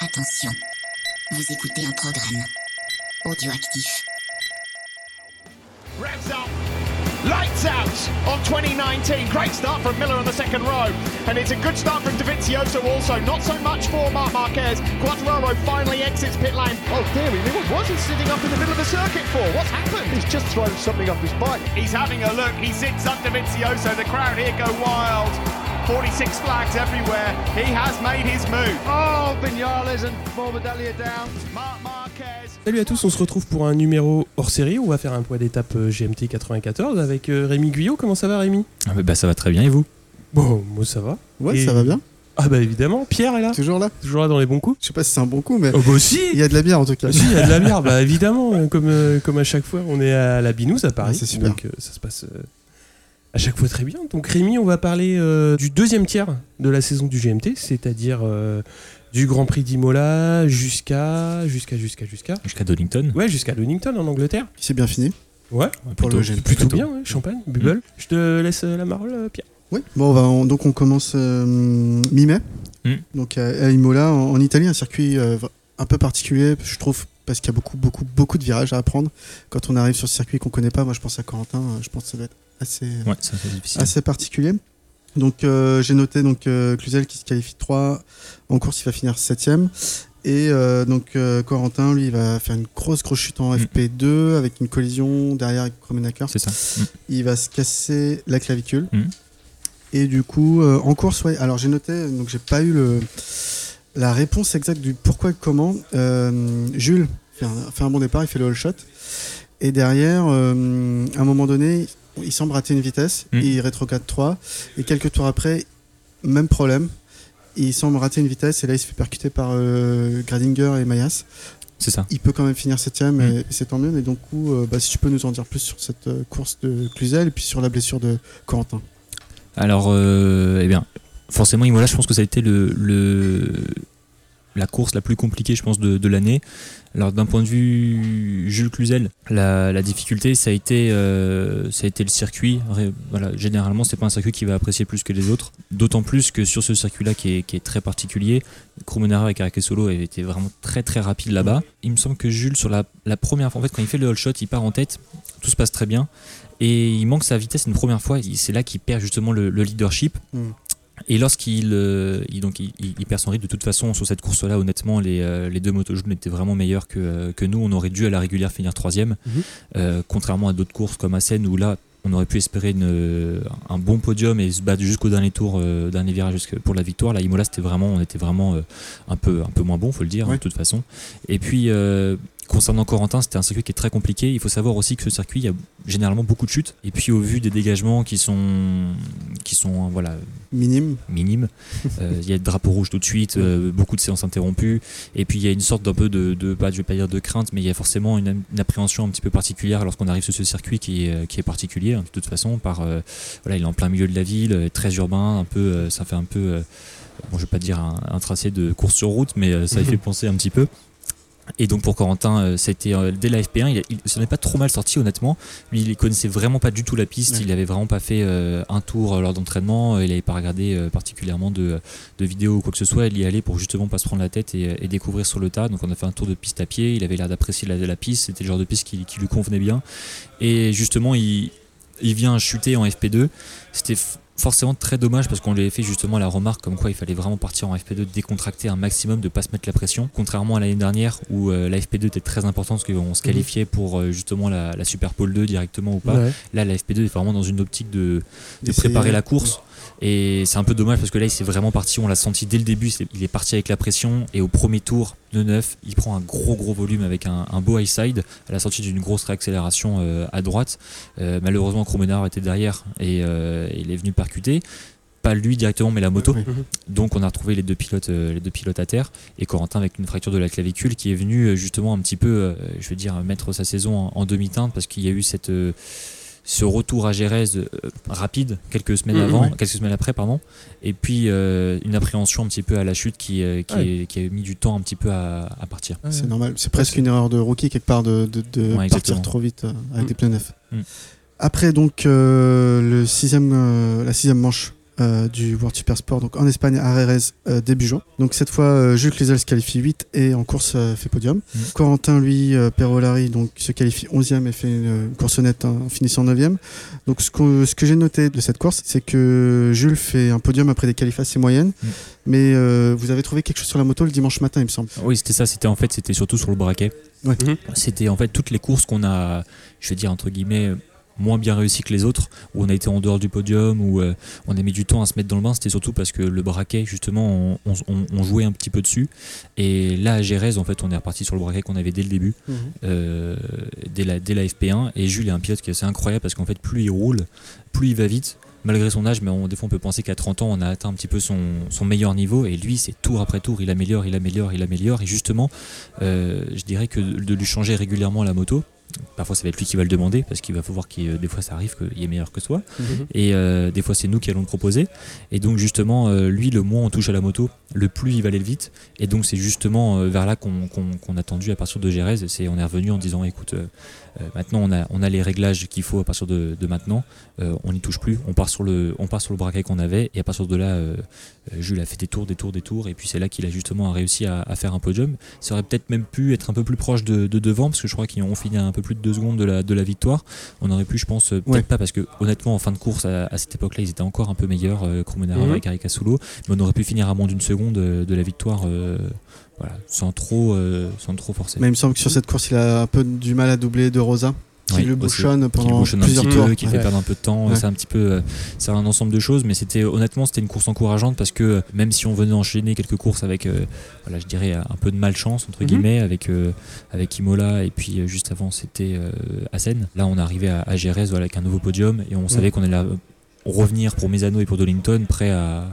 Attention, vous écoutez un programme audioactif. Revs up. Lights out on 2019. Great start from Miller on the second row. And it's a good start from Davizioso also. Not so much for Marc Marquez. Quattraro finally exits pit lane. Oh, dear me, what was he sitting up in the middle of the circuit for? What's happened? He's just thrown something off his bike. He's having a look. He sits up Davizioso. The crowd here go wild. 46 flags everywhere. He has made his move. Oh, Vinales and Morbidelli down. Marc Marquez. Salut à tous, on se retrouve pour un numéro hors série. On va faire un point d'étape euh, GMT 94 avec euh, Rémi Guyot. Comment ça va, Rémi? Ah bah, bah, ça va très bien et vous? Bon, moi ça va. Ouais, Et- ça va bien. Ah bah évidemment, Pierre est là. Toujours là Toujours là dans les bons coups. Je sais pas si c'est un bon coup, mais Oh bah aussi il y a de la bière en tout cas. Si, il y a de la bière, bah évidemment, euh, comme, comme à chaque fois, on est à la Binouze à Paris. Ah, c'est super. Donc euh, ça se passe euh, à chaque fois très bien. Donc Rémi, on va parler euh, du deuxième tiers de la saison du GMT, c'est-à-dire euh, du Grand Prix d'Imola jusqu'à jusqu'à jusqu'à jusqu'à Jusqu'à Donington ouais jusqu'à Donington en Angleterre. C'est bien fini. Ouais, Pour le plutôt. GMT. plutôt plutôt. bien, ouais, champagne, bubble. Je te laisse euh, la parole, euh, Pierre. Oui. Bon, on va, on- donc on commence euh, mi-mai. Mm. Donc à, à Imola, en, en Italie, un circuit euh, un peu particulier, je trouve, parce qu'il y a beaucoup, beaucoup, beaucoup de virages à apprendre. Quand on arrive sur ce circuit qu'on connaît pas, moi je pense à Corentin, je pense que ça va être assez, Ouais, assez particulier. Donc euh, j'ai noté donc euh, Cluzel qui se qualifie 3 en course, il va finir 7ème. Et euh, donc Corentin, lui, il va faire une grosse grosse chute en Mm. FP2 avec une collision derrière avec Kromenacker. C'est ça. Mm. Il va se casser la clavicule. Mm. Et du coup, en course, ouais. Alors j'ai noté, donc j'ai pas eu le la réponse exacte du pourquoi et comment. Jules fait un, fait un bon départ, il fait le all shot. Et derrière, à un moment donné, il semble rater une vitesse, Mm. il rétrograde 3. Et quelques tours après, même problème. Il semble rater une vitesse et là il se fait percuter par euh, Gradinger et Mayas. C'est ça. Il peut quand même finir 7 Mm. et, et c'est tant mieux. Mais donc, coup, euh, bah, si tu peux nous en dire plus sur cette euh, course de Cluzel et puis sur la blessure de Corentin. Alors, eh bien, forcément, Imola, je pense que ça a été le, le- la course la plus compliquée, je pense, de, de l'année. Alors, d'un point de vue Jules Cluzel, la, difficulté, ça a été, euh, ça a été le circuit. Voilà, généralement, c'est pas un circuit qui va apprécier plus que les autres. D'autant plus que sur ce circuit-là, qui est, qui est très particulier, Krumenara et Caracat Solo avaient vraiment très très rapides là-bas. Il me semble que Jules, sur la, première fois, en fait, quand il fait le all shot, il part en tête, tout se passe très bien. Et il manque sa vitesse une première fois, c'est là qu'il perd justement le, le leadership. Mm. Et lorsqu'il euh, il, donc, il, il- il perd son rythme, de toute façon, sur cette course-là, honnêtement, les, euh, les deux motos jaunes étaient vraiment meilleurs que, euh, que nous. On aurait dû à la régulière finir troisième, Mhm. Euh, contrairement à d'autres courses comme Assen où là, on aurait pu espérer une- un bon podium et se battre jusqu'au dernier tour, euh, dernier virage pour la victoire. Là, Imola, c'était vraiment, on était vraiment euh, un, peu, un peu moins bon, faut le dire, hein, de toute façon. Et puis, euh, concernant Corentin, c'était un circuit qui est très compliqué. Il faut savoir aussi que ce circuit, il y a généralement beaucoup de chutes. Et puis, au vu des dégagements qui sont, qui sont voilà, Minime. minime. Euh, Il y a des drapeaux rouges tout de suite, euh, beaucoup de séances interrompues, et puis il y a une sorte d'un peu de, de pas, je vais pas dire de crainte, mais il y a forcément une, une appréhension un petit peu particulière lorsqu'on arrive sur ce circuit qui est, qui est particulier hein, de toute façon. Par euh, voilà, il est en plein milieu de la ville, très urbain, un peu, ça fait un peu, bon, je vais pas dire un, un tracé de course sur route, mais ça y fait penser un petit peu. Et donc pour Corentin, euh, c'était euh, dès la FP1, il, il s'en est pas trop mal sorti honnêtement. Lui, il connaissait vraiment pas du tout la piste. Ouais. Il avait vraiment pas fait euh, un tour lors d'entraînement. Il avait pas regardé euh, particulièrement de, de vidéos ou quoi que ce soit. Il y allait pour justement pas se prendre la tête et, et découvrir sur le tas. Donc on a fait un tour de piste à pied. Il avait l'air d'apprécier la, la piste. C'était le genre de piste qui, qui lui convenait bien. Et justement, il, il vient chuter en FP2. C'était forcément très dommage parce qu'on lui avait fait justement la remarque comme quoi il fallait vraiment partir en FP2 décontracter un maximum, de pas se mettre la pression. Contrairement à l'année dernière où euh, la FP2 était très importante parce qu'on se qualifiait pour euh, justement la, la Super Pole 2 directement ou pas. Ouais. Là, la FP2 est vraiment dans une optique de, préparer la course. Et c'est un peu dommage parce que là, il s'est vraiment parti. On l'a senti dès le début. Il est parti avec la pression. Et au premier tour de 9, il prend un gros, gros volume avec un, un beau high side à la sortie d'une grosse réaccélération euh, à droite. Euh, malheureusement, Kromenard était derrière et euh, il est venu percuter. Pas lui directement, mais la moto. Oui. Donc on a retrouvé les deux pilotes, les deux pilotes à terre et Corentin avec une fracture de la clavicule qui est venu justement un petit peu, je veux dire, mettre sa saison en, en demi-teinte parce qu'il y a eu cette, ce retour à Gérès euh, rapide quelques semaines Mhm, avant, ouais. quelques semaines après, pardon, et puis euh, une appréhension un petit peu à la chute qui, euh, qui, Ouais. est- qui a mis du temps un petit peu à, à partir. C'est normal. C'est presque une erreur de rookie quelque part de, de, de Ouais, exactement. partir trop vite avec Mm. des pneus neufs. Mm. Après donc euh, le sixième, euh, la sixième manche euh, du World Super Sport, donc en Espagne à Jerez euh, début juin. Donc cette fois, euh, Jules Cluzel se qualifie 8 et en course euh, fait podium. Mhm. Corentin, lui, euh, Perolari, donc se qualifie 11e et fait une, une course nette hein, en finissant 9e. Donc ce que, ce que j'ai noté de cette course, c'est que Jules fait un podium après des qualifs assez moyennes. Mhm. Mais euh, vous avez trouvé quelque chose sur la moto le dimanche matin, il me semble. Oui, c'était ça. C'était en fait, c'était surtout sur le braquet. Ouais. Mhm. C'était en fait toutes les courses qu'on a, je veux dire entre guillemets, moins bien réussi que les autres, où on a été en dehors du podium, où euh, on a mis du temps à se mettre dans le bain. C'était surtout parce que le braquet, justement, on, on- on jouait un petit peu dessus. Et là, à Gérèse, en fait, on est reparti sur le braquet qu'on avait dès le début, euh, dès, la, dès la FP1. Et Jules est un pilote qui est assez incroyable parce qu'en fait, plus il roule, plus il va vite. Malgré son âge, mais on- des fois on peut penser qu'à 30 ans on a atteint un petit peu son, son meilleur niveau et lui c'est tour après tour, il améliore, il améliore, il améliore et justement euh, je dirais que de lui changer régulièrement la moto, parfois ça va être lui qui va le demander parce qu'il va faut voir que des fois ça arrive qu'il est meilleur que soi. Et euh, des fois c'est nous qui allons le proposer. Et donc justement euh, lui le moins on touche à la moto le plus il va aller vite. Et donc c'est justement euh, vers là qu'on qu'on- qu'on a tendu à partir de Gérèse c'est on est revenu en disant écoute euh, euh, maintenant on a, on a les réglages qu'il faut à partir de, de maintenant. Euh, on n'y touche plus. On part sur le on part sur le braquet qu'on avait. Et à partir de là euh, euh, Jules a fait des tours des tours des tours. Et puis c'est là qu'il a justement réussi à, à faire un podium. Ça aurait peut-être même pu être un peu plus proche de, de devant parce que je crois qu'ils ont fini un peu plus de deux secondes de la, de la victoire on aurait pu je pense euh, peut-être Ouais. pas parce que honnêtement en fin de course à, à cette époque là ils étaient encore un peu meilleurs euh, Krummenauer Mhm. avec Aricasulo mais on aurait pu finir à moins d'une seconde euh, de la victoire euh, voilà, sans trop sans trop forcer Mais il me semble que sur cette course, il a un peu du mal à doubler de Rosa, qui Oui, le bouchonne qui le pendant bouchonne un plusieurs petit tours. peu, qui le fait perdre un peu de temps. Ouais. C'est un petit peu, euh, c'est un ensemble de choses, mais c'était honnêtement c'était une course encourageante parce que euh, même si on venait enchaîner quelques courses avec, euh, voilà, je dirais un peu de malchance entre Mhm. guillemets avec euh, avec Imola et puis juste avant c'était euh, Assen. Là on arrivait à, à voilà, avec un nouveau podium et on savait qu'on allait revenir pour Misano et pour Donington prêt à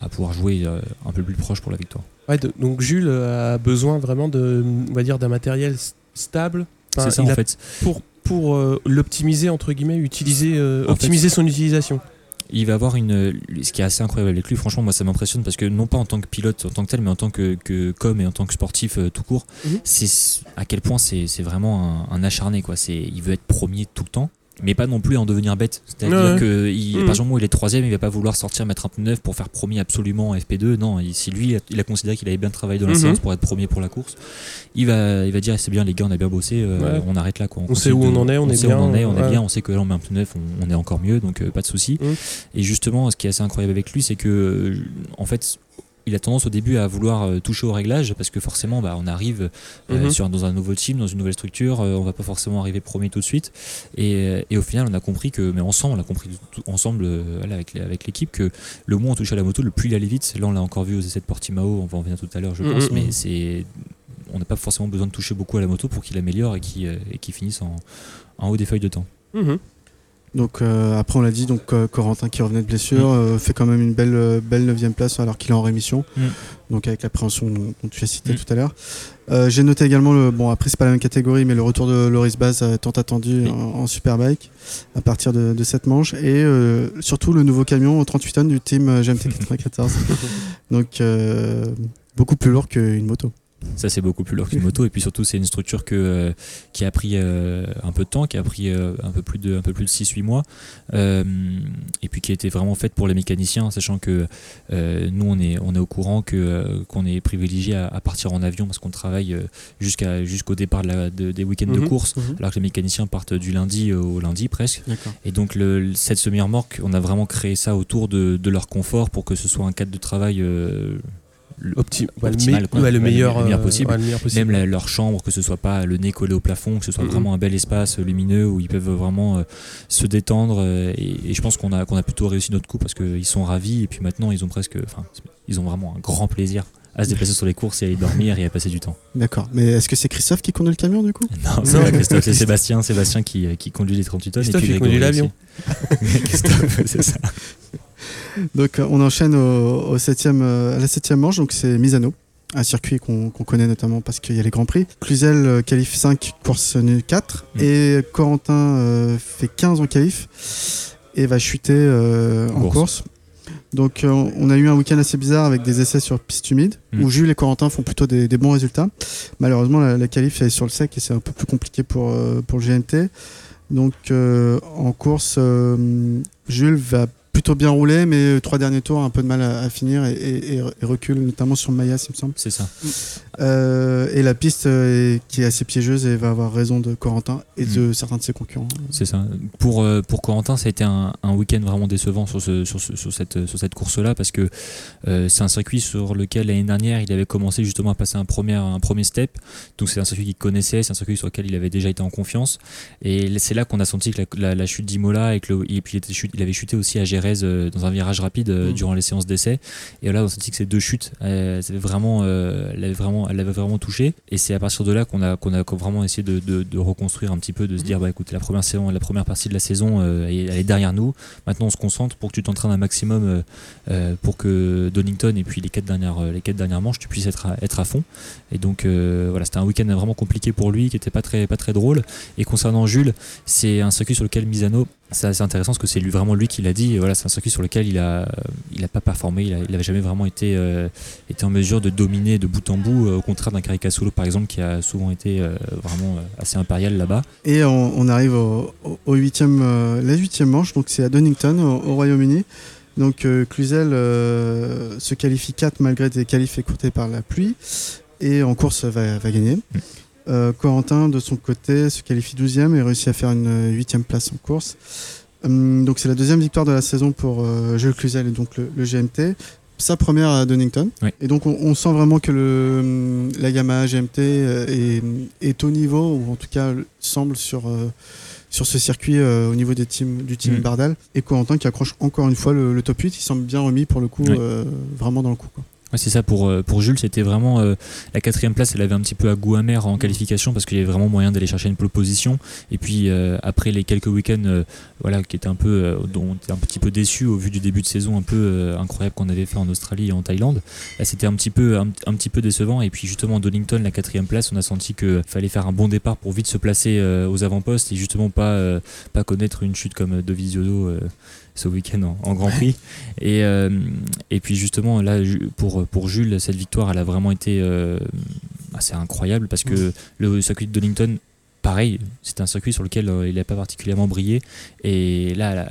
à pouvoir jouer un peu plus proche pour la victoire. Ouais, de- donc Jules a besoin vraiment de, on va dire, d'un matériel stable. Enfin, c'est ça en a- fait. Pour, pour euh, l'optimiser, entre guillemets, utiliser, euh, fait, optimiser son utilisation. il va avoir une ce qui est assez incroyable avec lui franchement moi ça m'impressionne parce que non pas en tant que pilote en tant que tel mais en tant que, que com et en tant que sportif euh, tout court Mhm. c'est à quel point c'est c'est vraiment un, un acharné quoi c'est il veut être premier tout le temps mais pas non plus en devenir bête. C'est-à-dire Ouais, que il, du moment où il est troisième il va pas vouloir sortir mettre un pneu neuf pour faire premier absolument en FP2 non il- si lui il a, il a considéré qu'il avait bien travaillé dans la Mhm. séance pour être premier pour la course il va il va dire c'est bien les gars on a bien bossé euh, Ouais. on arrête là quoi. On sait où on en est, on est sait bien, où on en est on est bien on sait que là on met un pneu neuf on, on est encore mieux donc euh, pas de souci. Mhm. et justement, ce qui est assez incroyable avec lui, c'est que, euh, en fait, il a tendance au début à vouloir euh, toucher au réglage parce que forcément, bah, on arrive euh, Mhm. sur, dans un nouveau team, dans une nouvelle structure, euh, on va pas forcément arriver premier tout de suite. Et, euh, et au final, on a compris que, mais ensemble, on a compris tout- ensemble euh, voilà, avec, avec l'équipe que le moins on touche à la moto, le plus il allait vite. Là, on l'a encore vu aux essais de Portimao, on va en venir tout à l'heure, je Mhm. pense, mais c'est. On n'a pas forcément besoin de toucher beaucoup à la moto pour qu'il améliore et qu'il et qu'il finisse en, en haut des feuilles de temps. Mhm. Donc euh, après on l'a dit, donc euh, Corentin qui revenait de blessure Mm. euh, fait quand même une belle euh, belle neuvième place alors qu'il est en rémission. Mm. Donc avec l'appréhension dont, dont tu as cité Mm. tout à l'heure. J'ai noté également le bon après c'est pas la même catégorie mais le retour de Loris Baz tant attendu en, en Superbike à partir de, de cette manche et surtout le nouveau camion 38 tonnes du team GMT 94. Donc beaucoup plus lourd qu'une moto. Ça, c'est beaucoup plus lourd qu'une moto. Et puis surtout, c'est une structure que, euh, qui a pris euh, un peu de temps, qui a pris euh, un peu plus de, un peu plus de 6-8 mois. Et puis qui a été vraiment faite pour les mécaniciens, sachant que nous, on est, on est au courant que, qu'on est privilégié à, à partir en avion parce qu'on travaille jusqu'à, jusqu'au départ de la- de- des week-ends de Mhm. course, alors que les mécaniciens partent du lundi au lundi presque. D'accord. Et donc le- cette semi-remorque, on a vraiment créé ça autour de, de leur confort pour que ce soit un cadre de travail le- Opti- ouais, le, optimal, me- quoi. ouais, le Ouais, meilleur, le meilleur possible. ouais, le meilleur possible. Même la- leur chambre, que ce soit pas le nez collé au plafond, que ce soit Mhm. vraiment un bel espace lumineux où ils peuvent vraiment euh, se détendre. euh, et, et je pense qu'on a, qu'on a plutôt réussi notre coup parce qu'ils sont ravis. Et puis maintenant, ils ont presque, enfin, ils ont vraiment un grand plaisir à se déplacer sur les courses et à y dormir et à passer du temps. D'accord. Mais est-ce que c'est Christophe qui conduit le camion du coup Non, c'est pas Christophe, c'est Sébastien, Sébastien qui, euh, qui conduit les 38 tonnes. Christophe, et puis il conduit l'avion. Christophe, c'est ça. Donc euh, on enchaîne au, au septième, euh, à la septième manche, donc c'est Misano, un circuit qu'on connaît notamment parce qu'il y a les grands prix. Cluzel euh, qualif 5, course nulle 4, Mm. et Corentin euh, fait 15 en qualif et va chuter euh, en Course. course. Donc euh, on a eu un week-end assez bizarre avec des essais sur piste humide, Mm. où Jules et Corentin font plutôt des, des bons résultats. Malheureusement la, la qualif est sur le sec et c'est un peu plus compliqué pour, pour le GNT. Donc en course, Jules va plutôt bien roulé, mais trois derniers tours un peu de mal à, à finir et, et- et recule, notamment sur Mayas, il me semble. C'est ça. Euh, et la piste euh, est- qui est assez piégeuse et va avoir raison de Corentin et de certains de ses concurrents. C'est ça. Pour, euh, pour Corentin, ça a été un, un week-end vraiment décevant sur, ce, sur, ce- sur cette, sur cette course-là parce que euh, c'est un circuit sur lequel l'année dernière il avait commencé justement à passer un premier, un premier step. Donc c'est un circuit qu'il connaissait, c'est un circuit sur lequel il avait déjà été en confiance. Et c'est là qu'on a senti que la, la- la chute d'Imola et, que le- et puis il, était il avait chuté aussi à Gérèse euh, dans un virage rapide euh, Mm. durant les séances d'essai. Et là on a senti que ces deux chutes, euh, elles vraiment, elles avaient vraiment, elle l'avait vraiment touché. Et c'est à partir de là qu'on a, qu'on a vraiment essayé de, de- de reconstruire un petit peu, de se dire bah écoute la première saison, la première partie de la saison, elle elle est derrière nous. Maintenant on se concentre pour que tu t'entraînes un maximum pour que Donington et puis les quatre dernières, les quatre dernières manches, tu puisses être à, être à fond. Et donc euh, voilà, c'était un week-end vraiment compliqué pour lui, qui était pas très, pas très drôle. Et concernant Jules, c'est un circuit sur lequel Misano, c'est assez intéressant parce que c'est lui vraiment lui qui l'a dit. Voilà, c'est un circuit sur lequel il a, il a pas performé, il, a- il avait jamais vraiment été, euh, été en mesure de dominer de bout en bout, euh, au contraire d'un Caricasulo par exemple qui a souvent été euh, vraiment assez impérial là-bas. Et on, on arrive au, au- au huitième, euh, la huitième manche, donc c'est à Donington, au, au Royaume-Uni. Donc Cluzel se qualifie 4 malgré des qualifs écourtés par la pluie et en course va, va gagner. Euh, Corentin de son côté se qualifie 12e et réussit à faire une huitième place en course. Hum, donc c'est la deuxième victoire de la saison pour euh, Jules Cluzel et donc le, le GMT. Sa première à Donington. Oui. Et donc on, on sent vraiment que le, hum, la Yamaha GMT euh, est, est au niveau, ou en tout cas semble sur, euh, sur ce circuit au niveau des teams, du team Mm. Bardal. Et Corentin qui accroche encore une fois le, le top 8, il semble bien remis pour le coup, Oui. vraiment dans le coup. quoi. Ouais, c'est ça pour, euh, pour Jules, c'était vraiment euh, la quatrième place, elle avait un petit peu à goût amer en qualification parce qu'il y avait vraiment moyen d'aller chercher une pole position. Et puis euh, après les quelques week-ends, euh, voilà, qui étaient un peu, dont on était un petit peu déçu au vu du début de saison un peu incroyable qu'on avait fait en Australie et en Thaïlande, là c'était un petit peu un, un petit peu décevant. Et puis justement Donington, la quatrième place, on a senti qu'il fallait faire un bon départ pour vite se placer aux avant-postes et justement pas pas connaître une chute comme euh, ce week-end en, en Grand Prix. Et, euh, et puis justement, là, pour, pour Jules, cette victoire, elle a vraiment été euh, assez incroyable parce que le circuit de Donington, pareil, c'était un circuit sur lequel euh, il n'a pas particulièrement brillé. Et là,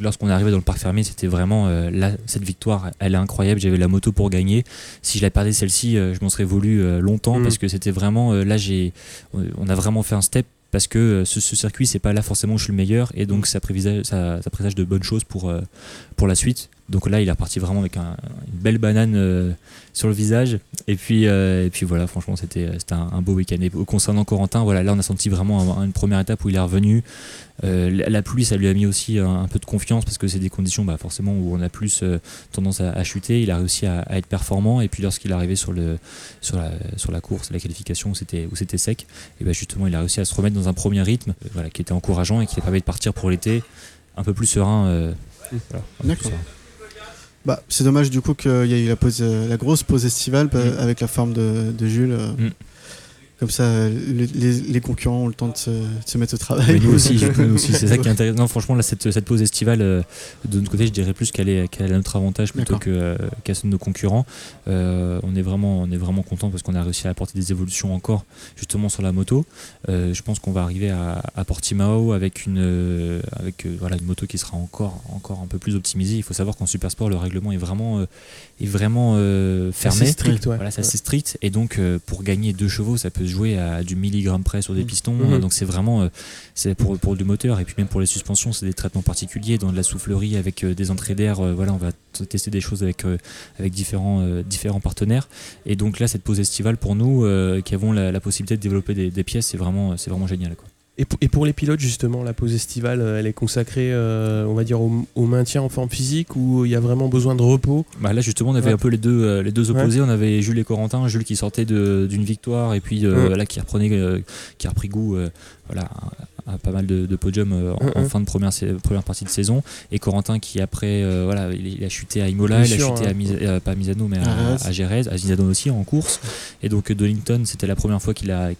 lorsqu'on est arrivé dans le parc fermé, c'était vraiment euh, là, cette victoire, elle est incroyable. J'avais la moto pour gagner. Si je la perdais celle-ci, je m'en serais voulu longtemps Mm. parce que c'était vraiment là, j'ai, on a vraiment fait un step. Parce que euh, ce, ce circuit, c'est pas là forcément où je suis le meilleur, et donc ça présage de bonnes choses pour, euh, pour la suite. Donc là, il est reparti vraiment avec un- une belle banane euh, sur le visage. Et puis, euh, et puis voilà, franchement, c'était c'était un, un beau week-end. Et concernant Corentin, voilà, là, on a senti vraiment un- une première étape où il est revenu. Euh, la, la pluie, ça lui a mis aussi un, un peu de confiance parce que c'est des conditions, bah, forcément, où on a plus euh, tendance à, à chuter. Il a réussi à, à être performant. Et puis, lorsqu'il est arrivé sur, le, sur, la, sur la course, la qualification où c'était sec, et bah, justement, il a réussi à se remettre dans un premier rythme, euh, voilà, qui était encourageant et qui lui permet de partir pour l'été un peu plus serein. euh, voilà, D'accord. Bah, c'est dommage du coup qu'il y a eu la, pause, euh, la grosse pause estivale bah, Mm. avec la forme de, de Jules. euh, Mm. Comme ça, euh, les, les- les concurrents ont le temps de se, de se mettre au travail. Mais nous aussi, c'est ça qui est intéressant. Non, franchement, là, cette, cette pause estivale, euh, de notre côté, je dirais plus qu'elle est, qu'elle est à notre avantage plutôt euh, qu'à ceux de nos concurrents. Euh, on est vraiment, on est vraiment content parce qu'on a réussi à apporter des évolutions encore, justement sur la moto. Euh, je pense qu'on va arriver à, à Portimao avec une, euh, avec euh, voilà, une moto qui sera encore, encore un peu plus optimisée. Il faut savoir qu'en supersport, le règlement est vraiment, euh, est vraiment euh, fermé. Assez strict, ouais. Voilà, c'est strict. Et donc, euh, pour gagner deux chevaux, ça peut se jouer à du milligramme près sur des Mhm. pistons. Mhm. Donc, c'est vraiment, euh, c'est pour, pour du moteur. Et puis, même pour les suspensions, c'est des traitements particuliers. Dans de la soufflerie avec euh, des entrées d'air, euh, voilà, on va tester des choses avec, avec différents, différents partenaires. Et donc, là, cette pause estivale, pour nous, qui avons la, la possibilité de développer des, des pièces, c'est vraiment, c'est vraiment génial. Quoi. Et, pour- les pilotes, justement, la pause estivale, euh, elle est consacrée, euh, on va dire, au, au maintien en forme physique ou il y a vraiment besoin de repos Bah là justement on avait Ouais. un peu les deux euh, les deux opposés. On avait Jules et Corentin. Jules qui sortait d'une victoire et puis euh, là qui reprenait euh, qui a repris goût voilà à, à pas mal de, de podiums en, en fin de première partie de saison. Et Corentin qui après voilà il, a chuté à Imola Bien il a chuté hein. à pas à Misano mais À à, Jerez. à Misano aussi en course. Et donc Donington c'était la première fois qu'il a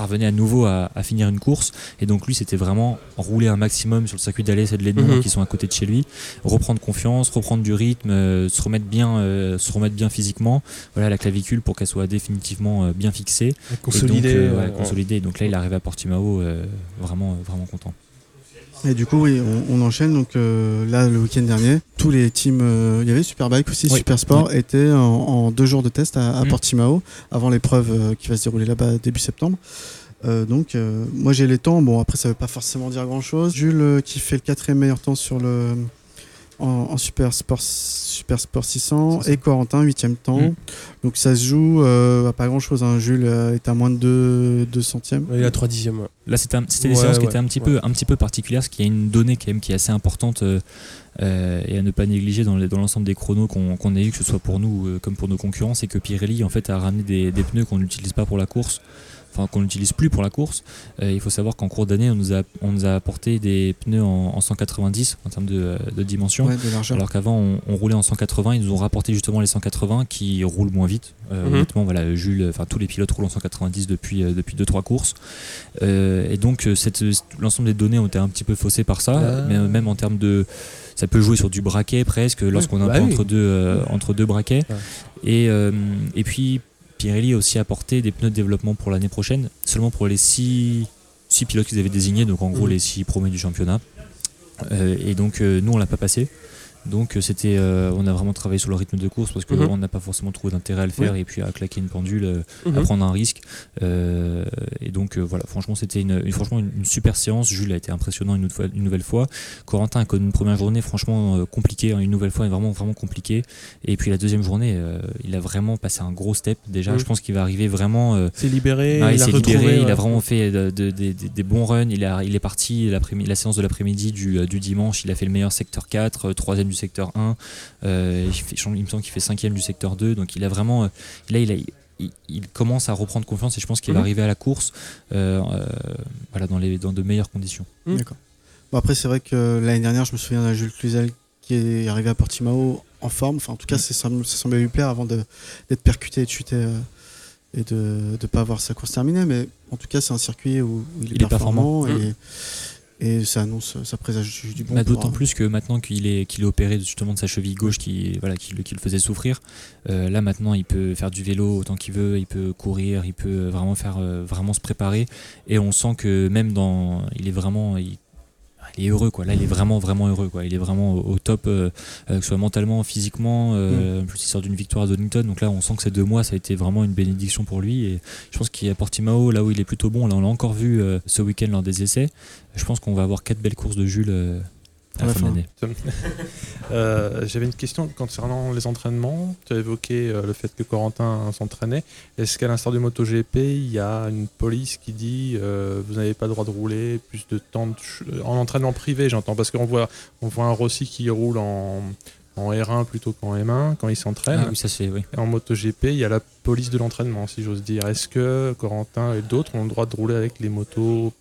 parvenait à nouveau à, à finir une course. Et donc lui c'était vraiment rouler un maximum sur le circuit d'Alès et de Lénon Mhm. qui sont à côté de chez lui. Reprendre confiance reprendre du rythme euh, se remettre bien euh, se remettre bien physiquement. Voilà la clavicule pour qu'elle soit définitivement euh, bien fixée. Consolidée et donc, ouais, consolidée. donc là il arrive à Portimao euh, vraiment euh, vraiment content Et du coup, oui, on, on enchaîne. Donc euh, là, le week-end dernier, tous les teams, euh, il y avait Superbike aussi, Oui. Supersport, étaient en, en deux jours de test à, à Mm. Portimao, avant l'épreuve euh, qui va se dérouler là-bas début septembre. Donc, moi j'ai les temps. Bon, après, ça veut pas forcément dire grand-chose. Jules euh, qui fait le quatrième meilleur temps sur le en, en Super Sport Super Sport 600 C'est ça. et Corentin huitième temps. Mm. Donc ça se joue euh, à pas grand-chose. hein. Jules euh, est à moins de 2 deux centièmes. Il a 3 dixièmes. ouais. Là, c'était des Ouais, séances qui ouais, étaient un petit, ouais. peu, un petit peu particulières, parce qu'il y a une donnée quand même qui est assez importante euh, et à ne pas négliger dans, l'ensemble des chronos qu'on a eu, que ce soit pour nous comme pour nos concurrents, c'est que Pirelli en fait a ramené des, des pneus qu'on n'utilise pas pour la course. Enfin, qu'on n'utilise plus pour la course. Euh, il faut savoir qu'en cours d'année, on, nous a- on nous a apporté des pneus en, en 190 en termes de, euh, de dimension. Ouais, de largeur. Alors qu'avant on, on roulait en 180, ils nous ont rapporté justement les 180 qui roulent moins vite. Euh, Mhm. Honnêtement, voilà, Jules, enfin tous les pilotes roulent en 190 depuis euh, depuis deux trois courses. Euh, et donc cette- l'ensemble des données ont été un petit peu faussées par ça, Ah. mais même en termes de ça peut jouer sur du braquet presque lorsqu'on est un bah oui. entre deux euh, entre deux braquets. Ouais. Et euh, et puis Pirelli a aussi apporté des pneus de développement pour l'année prochaine, seulement pour les six six pilotes qu'ils avaient désignés, donc en gros Mhm. les six premiers du championnat. Euh, et donc euh, nous on l'a pas passé. Donc euh, c'était, euh, on a vraiment travaillé sur le rythme de course parce qu'on Mhm. n'a pas forcément trouvé d'intérêt à le faire et puis à claquer une pendule, euh, à Mhm. prendre un risque. Euh, et donc euh, voilà, franchement c'était une, une- franchement une, une super séance. Jules a été impressionnant une, fois- une nouvelle fois. Corentin a connu une première journée franchement compliquée, hein, une nouvelle fois vraiment vraiment compliquée. Et puis la deuxième journée, il a vraiment passé un gros step. Déjà, Mhm. je pense qu'il va arriver vraiment. C'est libéré, ah, il, a s'est retrouvé, libéré, il a vraiment fait de- de- de- de- des bons runs. Il, a, il est parti la séance de l'après-midi du, du dimanche. Il a fait le meilleur secteur 4, euh, troisième du secteur 1. euh, il, fait- il me semble qu'il fait cinquième du secteur 2. Donc il a vraiment. euh, là, il, a, il, il commence à reprendre confiance et je pense qu'il va Mhm. arriver à la course euh, euh, voilà, dans, les, dans de meilleures conditions. Mm. D'accord. Bon, après, c'est vrai que l'année dernière, je me souviens d'un Jules Cluzel qui est arrivé à Portimao en forme. Enfin, en tout cas, Mm. c'est- ça, me- ça semblait lui plaire avant d'être percuté et de chuter euh, et de ne pas avoir sa course terminée. Mais en tout cas, c'est un circuit où il est, Il est performant, performant. et, et ça annonce, ça présage du, du bon. Bah, D'autant euh, plus que maintenant qu'il est, qu'il est opéré justement de sa cheville gauche qui, voilà, qui, le- qui le faisait souffrir, euh, là maintenant il peut faire du vélo autant qu'il veut, il peut courir, il peut vraiment faire euh, vraiment se préparer et on sent que même dans il est vraiment il, il est heureux quoi. Là il est vraiment vraiment heureux quoi. Il est vraiment au, au top euh, euh, que ce soit mentalement physiquement euh, en plus il sort d'une victoire à Donington. Donc là on sent que ces deux mois ça a été vraiment une bénédiction pour lui. Et je pense qu'il y a Portimao là où il est plutôt bon. Là on l'a encore vu euh, ce week-end lors des essais. Je pense qu'on va avoir quatre belles courses de Jules à la fin de l'année Euh, J'avais une question concernant les entraînements. Tu as évoqué euh, le fait que Corentin s'entraînait. Est-ce qu'à l'instar du MotoGP, il y a une police qui dit euh, vous n'avez pas le droit de rouler plus de temps de ch- en entraînement privé J'entends parce qu'on voit, on voit un Rossi qui roule en, en R1 plutôt qu'en M1 quand il s'entraîne. Ah oui, ça c'est oui. Et en MotoGP, il y a la police de l'entraînement, si j'ose dire. Est-ce que Corentin et d'autres ont le droit de rouler avec les motos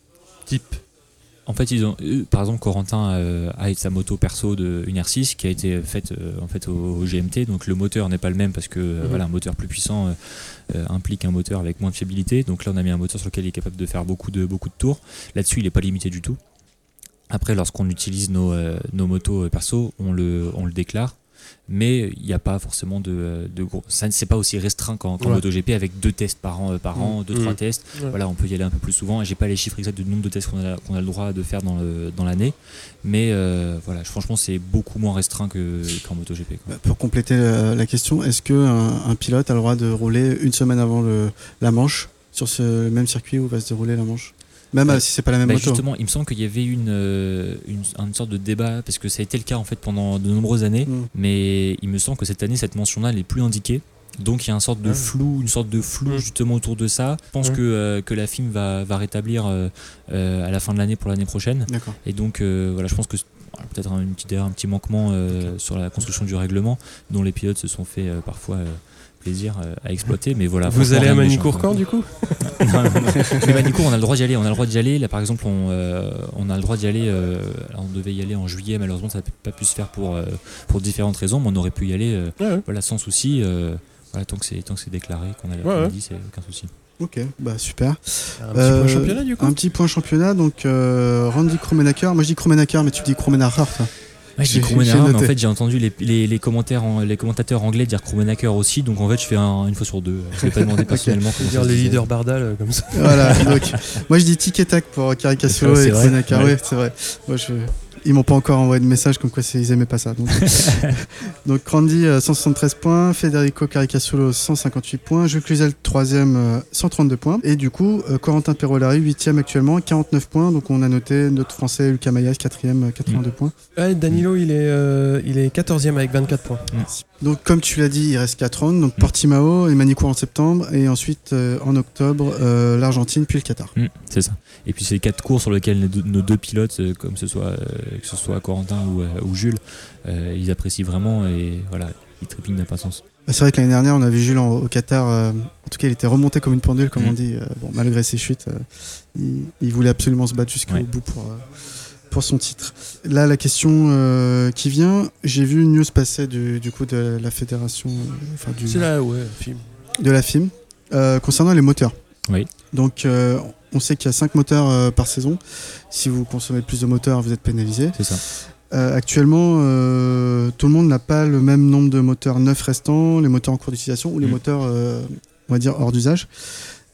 type En fait, ils ont, eux, par exemple, Corentin euh, a sa moto perso de une R6 qui a été faite euh, en fait au, au GMT. Donc le moteur n'est pas le même parce que euh, Mhm. voilà, un moteur plus puissant euh, euh, implique un moteur avec moins de fiabilité. Donc là, on a mis un moteur sur lequel il est capable de faire beaucoup de beaucoup de tours. Là-dessus, il n'est pas limité du tout. Après, lorsqu'on utilise nos, euh, nos motos euh, perso, on le, on le déclare. Mais il n'y a pas forcément de, de gros. Ça, c'est pas aussi restreint qu'en Ouais. MotoGP avec deux tests par an, euh, par an, deux, trois tests. Ouais. Voilà, on peut y aller un peu plus souvent. J'ai pas les chiffres exacts du nombre de tests qu'on a, le droit de faire dans, l'année. Mais euh, voilà, franchement, c'est beaucoup moins restreint que, qu'en MotoGP. quoi. Bah, Pour compléter euh, la question, est-ce qu'un un pilote a le droit de rouler une semaine avant le, la manche sur ce même circuit où va se dérouler la manche? Même Bah, euh, si c'est pas la même Bah, moto. justement, il me semble qu'il y avait une, euh, une, une sorte de débat, parce que ça a été le cas en fait pendant de nombreuses années, Mm. mais il me semble que cette année, cette mention-là n'est plus indiquée. Donc il y a une sorte de Ah. flou, une sorte de flou Mm. justement autour de ça. Je pense Mm. que, euh, que la FIM va, va rétablir euh, euh, à la fin de l'année pour l'année prochaine. D'accord. Et donc euh, voilà, je pense que peut-être un, un petit manquement euh, sur la construction du règlement, dont les pilotes se sont fait euh, parfois euh, plaisir euh, à exploiter. Mais voilà. Vous allez à Manicourt quand du coup Non, non, non. Mais Manicourt, on a le droit d'y aller. On a le droit d'y aller. Là, par exemple, on, euh, on a le droit d'y aller. euh, on devait y aller en juillet. Malheureusement, ça n'a pas pu se faire pour, euh, pour différentes raisons. Mais on aurait pu y aller euh, Ouais, ouais. voilà, sans souci. euh, voilà, tant que c'est tant que c'est déclaré, qu'on a Ouais, l'après-midi, c'est aucun souci. Ok, bah super. Un petit Euh, point championnat du coup Un petit point championnat, donc euh, Randy Kromenacker. Moi je dis Kromenacker, mais tu dis Kromenacher, toi. Ouais, J'ai- j'ai mais en fait j'ai entendu les, les, les commentaires en- les commentateurs anglais dire Krummenacher aussi, donc en fait je fais un- une fois sur deux. Je vais pas demander personnellement. ça Dire les leaders Bardal euh, comme ça. Voilà, donc moi je dis tic et tac pour Caricasulo C'est et ouais. Ouais, c'est vrai. Moi, je... Ils m'ont pas encore envoyé de message comme quoi ils aimaient pas ça. Donc, donc Randy, euh, 173 points, Federico Caricasulo, 158 points, Jules Cluzel, 3ème, euh, 132 points. Et du coup, euh, Corentin Perolari, 8ème actuellement, 49 points. Donc on a noté notre français Lucas Mayas, 4ème, euh, 82 points. Ouais, Danilo, il est, euh, il est 14e avec 24 points. Donc comme tu l'as dit, il reste 4 rounds. Donc Mm. Portimao et Manicourt en septembre. Et ensuite, euh, en octobre, euh, l'Argentine, puis le Qatar. Mm, c'est ça. Et puis c'est les quatre cours sur lesquels nos deux, pilotes, euh, comme ce soit, euh, que ce soit Corentin ou, euh, ou Jules, euh, ils apprécient vraiment et voilà, ils trépignent d'impatience. Bah, C'est vrai que l'année dernière, on a vu Jules en- au Qatar. euh, en tout cas, il était remonté comme une pendule, comme Mm. on dit. euh, bon, malgré ses chutes, euh, il, il voulait absolument se battre jusqu'au Ouais. bout pour, euh, pour son titre. Là, la question euh, qui vient, j'ai vu une news passer du, du coup de la fédération, euh, enfin du, C'est là, ouais, film. de la FIM, euh, concernant les moteurs. Oui. Donc, euh, on sait qu'il y a 5 moteurs euh, par saison. Si vous consommez plus de moteurs, vous êtes pénalisé. C'est ça. Euh, actuellement, euh, tout le monde n'a pas le même nombre de moteurs neufs restants, les moteurs en cours d'utilisation ou les Mm. moteurs, euh, on va dire, hors d'usage.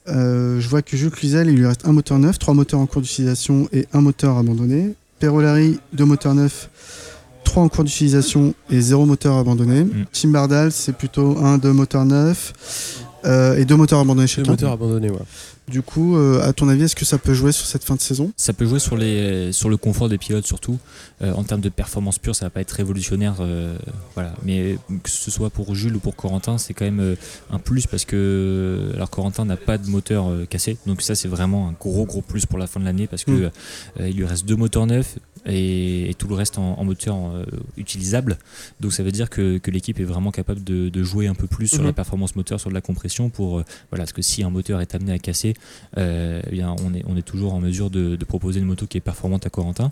Euh, je vois que Jules Cluzel, il lui reste un moteur neuf, trois moteurs en cours d'utilisation et un moteur abandonné. Perolari, deux moteurs neufs, trois en cours d'utilisation et zéro moteur abandonné. Mm. Tim Bardal, c'est plutôt un, deux moteurs neufs euh, et deux moteurs abandonnés Le chacun. moteur abandonné, ouais. Du coup, euh, à ton avis, est-ce que ça peut jouer sur cette fin de saison? Ça peut jouer sur, les, sur le confort des pilotes surtout. Euh, en termes de performance pure, ça va pas être révolutionnaire. euh, voilà. Mais que ce soit pour Jules ou pour Corentin, c'est quand même un plus parce que alors Corentin n'a pas de moteur cassé. Donc ça c'est vraiment un gros gros plus pour la fin de l'année parce que Mm. il lui reste deux moteurs neufs et, et tout le reste en, en moteur euh, utilisable. Donc ça veut dire que, que l'équipe est vraiment capable de, de jouer un peu plus sur Mhm. la performance moteur, sur de la compression pour euh, voilà parce que si un moteur est amené à casser, euh, eh bien on est on est toujours en mesure de, de proposer une moto qui est performante à Corentin.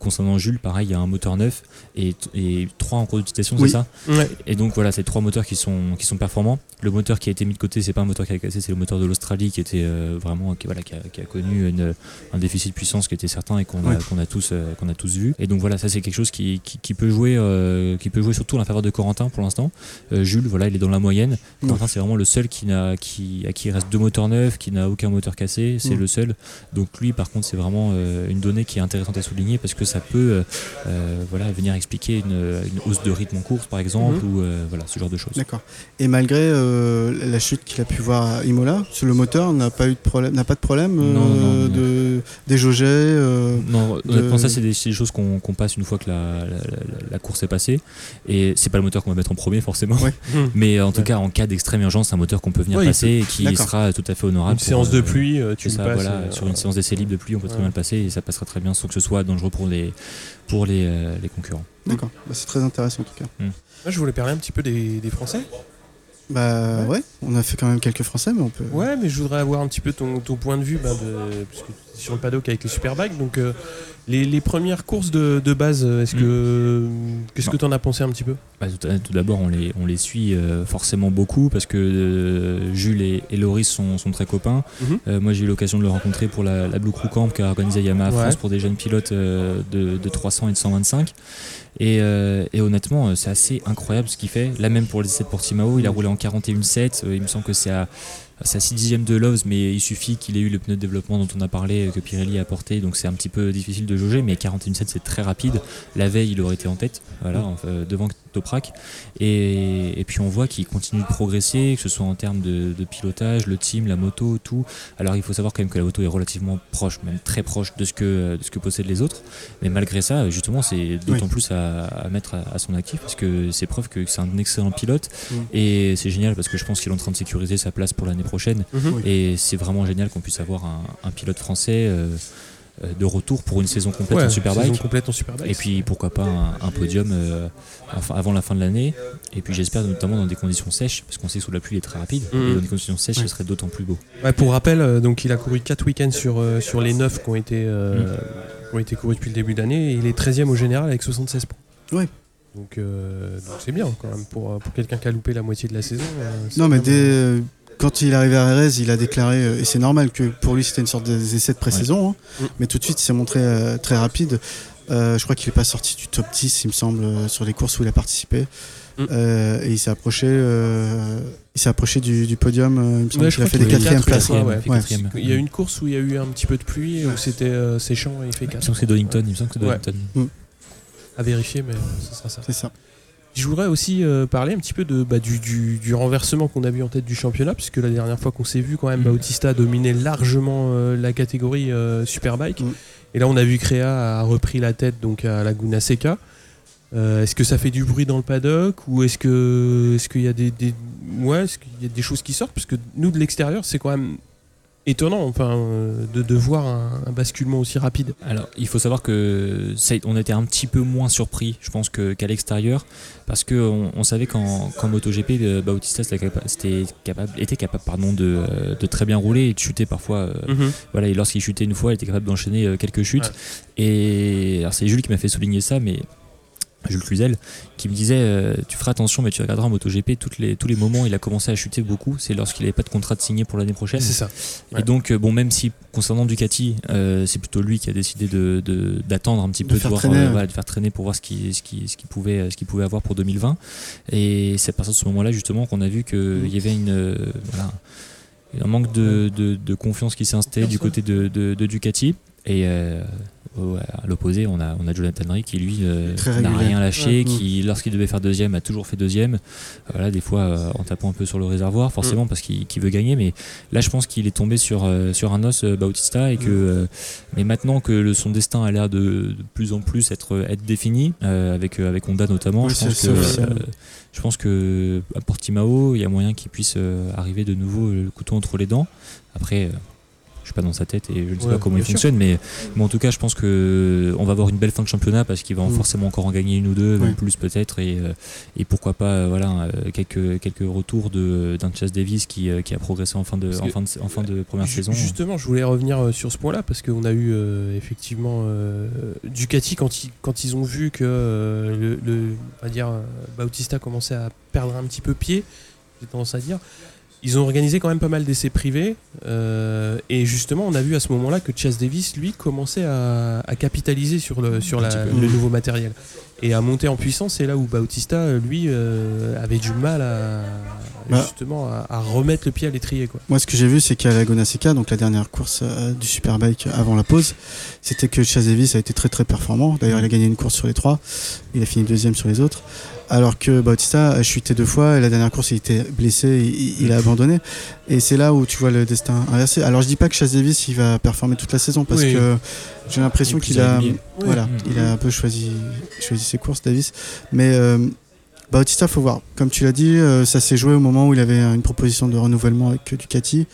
Concernant Jules, pareil, il y a un moteur neuf et, et trois en cours d'utilisation, Oui. c'est ça Ouais. Et donc voilà, c'est trois moteurs qui sont qui sont performants. Le moteur qui a été mis de côté, c'est pas un moteur qui a cassé, c'est le moteur de l'Australie qui était vraiment qui, voilà qui a, qui a connu une, un déficit de puissance qui était certain et qu'on a tous qu'on a tous vu. Et donc voilà, ça c'est quelque chose qui, qui, qui peut jouer euh, qui peut jouer surtout en faveur de Corentin pour l'instant. Euh, Jules, voilà, il est dans la moyenne. Corentin, c'est vraiment le seul qui n'a qui à qui il reste deux moteurs neufs, qui n'a aucun moteur cassé, c'est le seul. Donc lui, par contre, c'est vraiment euh, une donnée qui est intéressante à souligner parce que ça peut euh, voilà venir expliquer une, une hausse de rythme en course, par exemple, Mhm. ou voilà ce genre de choses. D'accord. Et malgré la chute qu'il a pu voir à Imola, sur le moteur n'a pas eu de problème, n'a pas de problème Non, non, non. de déjauger. Non, de- ça, c'est des, c'est des choses qu'on passe une fois que la, la- la- la course est passée. Et c'est pas le moteur qu'on va mettre en premier, forcément. Ouais. Hum. Mais en tout Ouais. cas, en cas d'extrême urgence, c'est un moteur qu'on peut venir Ouais, passer et qui sera tout à fait honorable. Une pour, séance de euh, pluie, euh, tu ça, passes. voilà. euh, Sur une séance d'essai libre de pluie, on peut très bien le passer et ça passera très bien sans que ce soit dangereux pour les, pour les, euh, les concurrents. D'accord. Bah, c'est très intéressant en tout cas. Moi, je voulais parler un petit peu des, des Français. Bah ouais. on a fait quand même quelques Français, mais on peut. Ouais, mais je voudrais avoir un petit peu ton, ton point de vue, bah, de, parce que tu es sur le paddock avec les Superbikes. Donc, euh, les, les premières courses de, de base, est-ce que qu'est-ce que tu en as pensé un petit peu? Bah, tout tout d'abord, on les, on les suit euh, forcément beaucoup parce que euh, Jules et, et Loris sont, sont très copains. Mhm. Euh, moi, j'ai eu l'occasion de le rencontrer pour la, la Blue Crew Camp qu'a organisé Yamaha Ouais. France pour des jeunes pilotes de, de 300 et de 125. Et, et honnêtement, c'est assez incroyable ce qu'il fait. Là, même pour les essais de Portimao, il a roulé en 41.7. Euh, il me semble que c'est à, c'est à 6 dixièmes de Loves, mais il suffit qu'il ait eu le pneu de développement dont on a parlé, que Pirelli a apporté. Donc c'est un petit peu difficile de jauger, mais 41.7 c'est très rapide. La veille, il aurait été en tête, voilà, enfin, euh, devant Toprak. Et, et puis on voit qu'il continue de progresser, que ce soit en termes de, de pilotage, le team, la moto, tout. Alors il faut savoir quand même que la moto est relativement proche, même très proche de ce que, de ce que possèdent les autres. Mais malgré ça, justement, c'est d'autant Oui. plus à, à mettre à, à son actif parce que c'est preuve que c'est un excellent pilote. Et c'est génial parce que je pense qu'il est en train de sécuriser sa place pour l'année prochaine. Mhm. Et c'est vraiment génial qu'on puisse avoir un, un pilote français euh, de retour pour une saison complète Ouais, en saison Superbike. complète en Superbike. Et puis pourquoi pas un, un podium euh, avant la fin de l'année. Et puis j'espère notamment dans des conditions sèches, parce qu'on sait que sous la pluie il est très rapide. Mhm. Et dans des conditions sèches, Ouais. ce serait d'autant plus beau. Ouais, pour rappel, euh, donc il a couru 4 week-ends sur, euh, sur les 9 qui ont été, euh, qui ont été courus depuis le début d'année. Et il est 13e au général avec 76 points. Ouais. Donc euh, c'est bien quand même pour, euh, pour quelqu'un qui a loupé la moitié de la saison. euh, Non, mais vraiment- euh, quand il est arrivé à Jerez, il a déclaré, euh, et c'est normal que pour lui c'était une sorte d'essai de pré-saison, hein, Mm. mais tout de suite il s'est montré euh, très rapide. Euh, je crois qu'il est pas sorti du top 10, il me semble, sur les courses où il a participé. Mm. Euh, et il s'est approché, euh, il s'est approché du, du podium. il me semble Ouais, qu'il a fait des quatrièmes places. Il y a eu une course où il y a eu un petit peu de pluie, où c'était euh, séchant et il fait Il me 4. semble que c'est Donington, il me semble que c'est Ouais. Donington. À vérifier, mais euh, ce sera ça. C'est ça. Je voudrais aussi euh, parler un petit peu de, bah, du, du- du renversement qu'on a vu en tête du championnat, puisque la dernière fois qu'on s'est vu, quand même, Mm. Bautista a dominé largement euh, la catégorie euh, Superbike. Mm. Et là, on a vu Créa a repris la tête donc à Laguna Seca. Est-ce que ça fait du bruit dans le paddock ou est-ce que est-ce qu'il y a des, des- ouais est-ce qu'il y a des choses qui sortent? Parce que nous de l'extérieur c'est quand même étonnant enfin euh, de, de voir un, un basculement aussi rapide. Alors, il faut savoir que ça- on était un petit peu moins surpris, je pense, qu'à l'extérieur, parce que on, on savait qu'en MotoGP, euh, Bautista c'était capable, était capable pardon, de, euh, de très bien rouler et de chuter parfois. Voilà, et lorsqu'il chutait une fois, il était capable d'enchaîner quelques chutes. Ouais. Et alors, c'est Jules qui m'a fait souligner ça, mais Jules Cluzel, qui me disait euh, Tu feras attention, mais tu regarderas en MotoGP, toutes les, tous les moments où il a commencé à chuter beaucoup, c'est lorsqu'il n'avait pas de contrat de signé pour l'année prochaine. C'est ça. Ouais. Et donc, euh, bon, même si concernant Ducati, euh, c'est plutôt lui qui a décidé de- de- d'attendre un petit De peu, de, faire voir, traîner, euh, ouais. voilà, de faire traîner pour voir ce qu'il ce qui, ce qui pouvait, ce qu'il pouvait avoir pour 2020. Et c'est à partir de ce moment-là, justement, qu'on a vu qu'il y avait une, euh, voilà, un manque de, de- de confiance qui s'est installé du côté de, de- de Ducati. Et à l'opposé, on a, on a Jonathan Ray qui, lui, euh, n'a rien lâché, Ouais. qui, lorsqu'il devait faire deuxième, a toujours fait deuxième. Voilà, des fois euh, en tapant un peu sur le réservoir, forcément, Mm. parce qu'il veut gagner. Mais là, je pense qu'il est tombé sur, euh, sur un os, Bautista, et que, Mm. mais maintenant que le- son destin a l'air de, de plus en plus être, être défini, avec, avec Honda notamment, Oui, je, pense que, je pense que à Portimao, il y a moyen qu'il puisse arriver de nouveau le couteau entre les dents. Après. Euh, je suis pas dans sa tête et je ne sais Ouais, pas comment il sûr. fonctionne, mais, mais en tout cas, je pense que on va avoir une belle fin de championnat parce qu'il va Mm. forcément encore en gagner une ou deux, Oui. même plus peut-être, et, euh, et pourquoi pas euh, voilà euh, quelques quelques retours de d'un Chas Davis qui, euh, qui a progressé en fin de en fin de, en fin de première saison. Justement, je voulais revenir euh, sur ce point-là parce qu'on a eu euh, effectivement euh, Ducati quand ils, quand ils ont vu que euh, le, le- on va dire, euh, Bautista commençait à perdre un petit peu pied, j'ai tendance à dire. Ils ont organisé quand même pas mal d'essais privés euh, et justement on a vu à ce moment-là que Chas Davis lui commençait à, à capitaliser sur le sur la- le nouveau matériel et à monter en puissance. Et là où Bautista lui euh, avait du mal à Bah. justement à, à remettre le pied à l'étrier quoi. Moi, ce que j'ai vu, c'est qu'à Laguna Seca, donc la dernière course euh, du Superbike avant la pause, c'était que Chaz Davis a été très très performant. D'ailleurs, il a gagné une course sur les trois. Il a fini deuxième sur les autres. Alors que Bautista a chuté deux fois et la dernière course, il était blessé, il, il a abandonné. Et c'est là où tu vois le destin inversé. Alors, je dis pas que Chaz Davis, il va performer toute la saison parce Oui. que j'ai l'impression qu'il a, voilà, il a un peu choisi, choisi ses courses, Davis. Mais euh, Bautista, faut voir. Comme tu l'as dit, euh, ça s'est joué au moment où il avait une proposition de renouvellement avec euh, Ducati,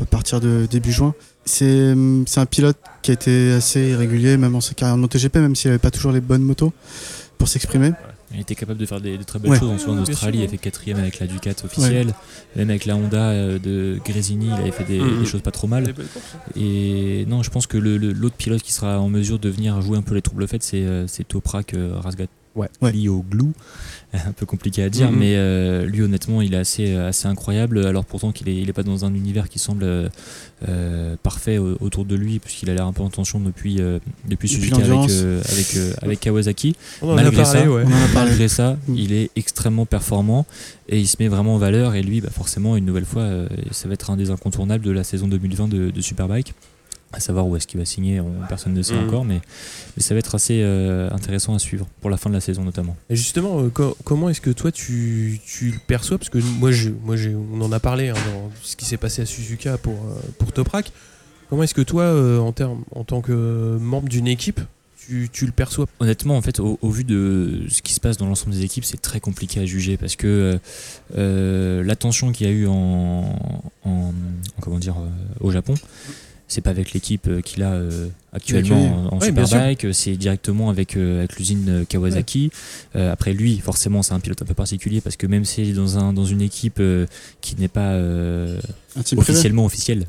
à partir de début juin. C'est hum, c'est un pilote qui a été assez irrégulier, même en sa carrière de MotoGP, même s'il n'avait pas toujours les bonnes motos pour s'exprimer. Il était capable de faire des, de très belles Ouais. choses. En soi, en Bien Australie, sûr, il a fait quatrième avec la Ducat officielle. Même avec la Honda euh, de Grésini, il avait fait des, Mhm. des choses pas trop mal. Et non, je pense que le- le- l'autre pilote qui sera en mesure de venir jouer un peu les troubles faits, c'est euh, c'est Toprak euh, Ouais. Lié au glue, un peu compliqué à dire, Mhm. mais euh, lui honnêtement il est assez, assez incroyable. Alors pourtant qu'il est, il est pas dans un univers qui semble euh, euh, parfait au- autour de lui, puisqu'il a l'air un peu en tension depuis, euh, depuis Suzuka avec, euh, avec, euh, avec Kawasaki. On Malgré parlé, ça, ouais. On. Malgré ça, il est extrêmement performant et il se met vraiment en valeur. Et lui, bah, forcément, une nouvelle fois, euh, ça va être un des incontournables de la saison 2020 de, de Superbike. À savoir où est-ce qu'il va signer, on- personne ne sait Mhm. encore, mais, mais ça va être assez euh, intéressant à suivre pour la fin de la saison notamment. Et justement, euh, co- comment est-ce que toi tu, tu le perçois? Parce que moi, je, moi j'ai- on en a parlé hein, dans ce qui s'est passé à Suzuka pour, euh, pour Toprak. Comment est-ce que toi, en, termes- en tant que membre d'une équipe, tu, tu le perçois? Honnêtement, en fait, au, au vu de ce qui se passe dans l'ensemble des équipes, c'est très compliqué à juger parce que euh, l'attention qu'il y a eu en, en- en- comment dire au Japon, c'est pas avec l'équipe euh, qu'il a euh, actuellement en, en Ouais, bien Superbike, c'est directement avec, euh, avec l'usine Kawasaki. Après lui, forcément, c'est un pilote un peu particulier parce que même s'il est dans, un, dans une équipe qui n'est pas euh, Un team privé. officiellement officielle,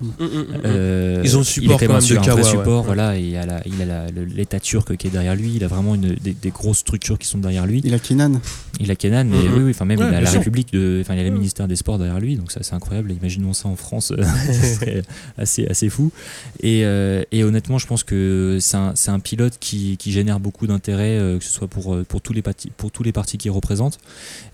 euh, Ils ont le il support est quand même même sur de un vrai Kawa, ouais. support, Ouais. voilà, et il a la- il l'état turc qui est derrière lui, il a vraiment une, des, des grosses structures qui sont derrière lui. Il a Kinan. Il a Kenan, mais oui, oui, enfin même Ouais, il a la sûr. République, de, enfin il a le ministère des Sports derrière lui, donc ça c'est incroyable. Imaginons ça en France, euh, ce serait assez assez fou. Et, euh, et honnêtement, je pense que c'est un, c'est un pilote qui, qui génère beaucoup d'intérêt, euh, que ce soit pour, pour, tous les partis, pour tous les partis qu'il représente.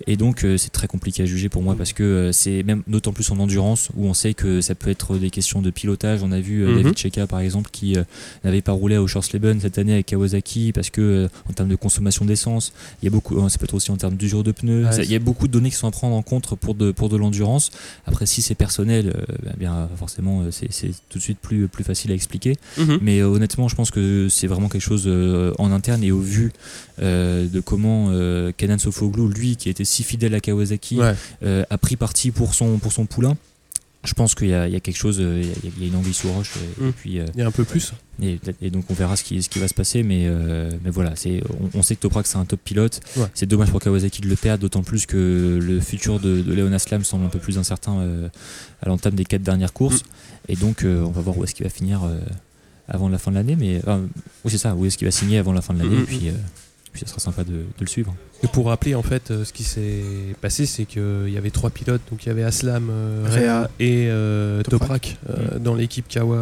Et donc, euh, c'est très compliqué à juger pour moi parce que euh, c'est même d'autant plus en endurance où on sait que ça peut être des questions de pilotage. On a vu euh, Mhm. David Cheka, par exemple, qui euh, n'avait pas roulé au Schwarzleben cette année avec Kawasaki parce que, euh, en termes de consommation d'essence, il y a beaucoup, ça peut être aussi en termes d'usure de pneus. Ça- il y a beaucoup de données qui sont à prendre en compte pour de, pour de l'endurance. Après, si c'est personnel, bah, bien forcément, c'est tout de suite plus, plus facile à expliquer. Mhm. Mais euh, honnêtement, je pense que c'est vraiment quelque chose euh, en interne et au vu euh, de comment Kenan Sofoglou, lui, qui était si fidèle à Kawasaki, Ouais. a pris parti pour son, pour son poulain. Je pense qu'il y, a il y a quelque chose, euh, il y a- il y, a une anguille sous roche. Et, Mm. et puis, euh, Il y a un peu plus. et, et donc on verra ce qui, ce qui va se passer, mais, euh, mais voilà, on, on sait que Toprak c'est un top pilote. Ouais. C'est dommage pour Kawasaki de le perdre, d'autant plus que le futur de, de Léon Aslam semble un peu plus incertain euh, à l'entame des quatre dernières courses. Et donc euh, on va voir où est-ce qu'il va finir euh, avant la fin de l'année, mais euh, oui c'est ça, où est-ce qu'il va signer avant la fin de l'année, et puis, euh, puis ça sera sympa de, de le suivre. Et pour rappeler, en fait, euh, ce qui s'est passé, c'est qu'il y avait trois pilotes. Donc, il y avait Aslam, euh, et euh, Toprak. Toprak euh, dans l'équipe Kawa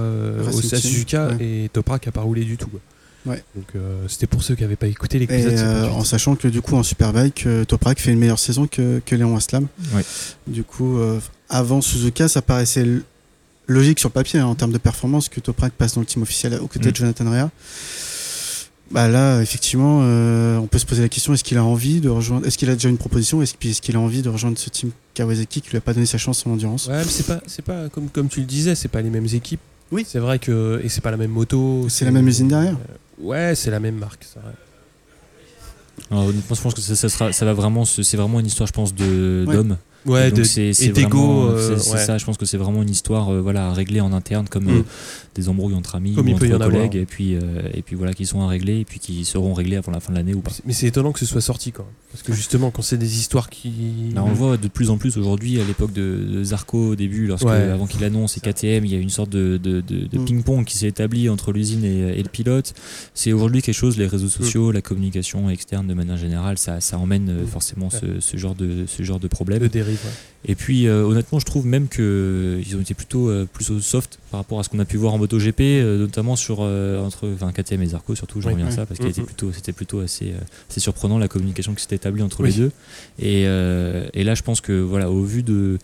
au Suzuka. ouais. Et Toprak a pas roulé du tout. Ouais. Donc, euh, c'était pour ceux qui n'avaient pas écouté l'épisode. euh, 58. en sachant que du coup en Superbike, Toprak fait une meilleure saison que, que Léon Aslam. Ouais. Du coup, euh, avant Suzuka, ça paraissait logique sur le papier hein, en termes de performance que Toprak passe dans le team officiel aux côtés Mm. de Jonathan Rea. Bah là, effectivement, euh, on peut se poser la question est-ce qu'il a envie de rejoindre Est-ce qu'il a déjà une proposition Est-ce qu'il a envie de rejoindre ce team Kawasaki qui lui a pas donné sa chance en endurance? Ouais, mais c'est pas, c'est pas comme, comme tu le disais, c'est pas les mêmes équipes. Oui. C'est vrai que. Et c'est pas la même moto. C'est la même usine derrière. Euh, ouais, c'est la même marque. c'est vrai. Alors, honnêtement, je pense que ça, ça sera, ça va vraiment, se- c'est vraiment une histoire, je pense, de Ouais. d'hommes. Ouais, c'est euh, ça. Je pense que c'est vraiment une histoire, euh, voilà, à régler en interne, comme Mm. euh, des embrouilles entre amis Comme ou entre collègues, et puis et puis voilà, qui sont à régler, et puis qui seront réglés avant la fin de l'année ou pas. Mais c'est étonnant que ce soit sorti même. Parce que justement, quand c'est des histoires qui. Là, on le voit de plus en plus aujourd'hui, à l'époque de, de Zarco au début, lorsque, Ouais. avant qu'il annonce et KTM, il y a une sorte de, de- Mm. ping-pong qui s'est établi entre l'usine et, et le pilote. C'est aujourd'hui quelque chose, les Mm. réseaux sociaux, la communication externe de manière générale, ça, ça emmène forcément ce, ce genre de, ce genre de problème. Le dérive. ouais. Et puis euh, honnêtement, je trouve même que ils ont été plutôt euh, plus soft par rapport à ce qu'on a pu voir en MotoGP, euh, notamment sur euh, entre enfin, KTM et Zarco surtout. Je Oui, reviens à ça parce qu'il Mhm. était plutôt c'était plutôt assez euh, assez surprenant la communication qui s'était établie entre Oui. les deux. Et, euh, et là, je pense que voilà, au vu de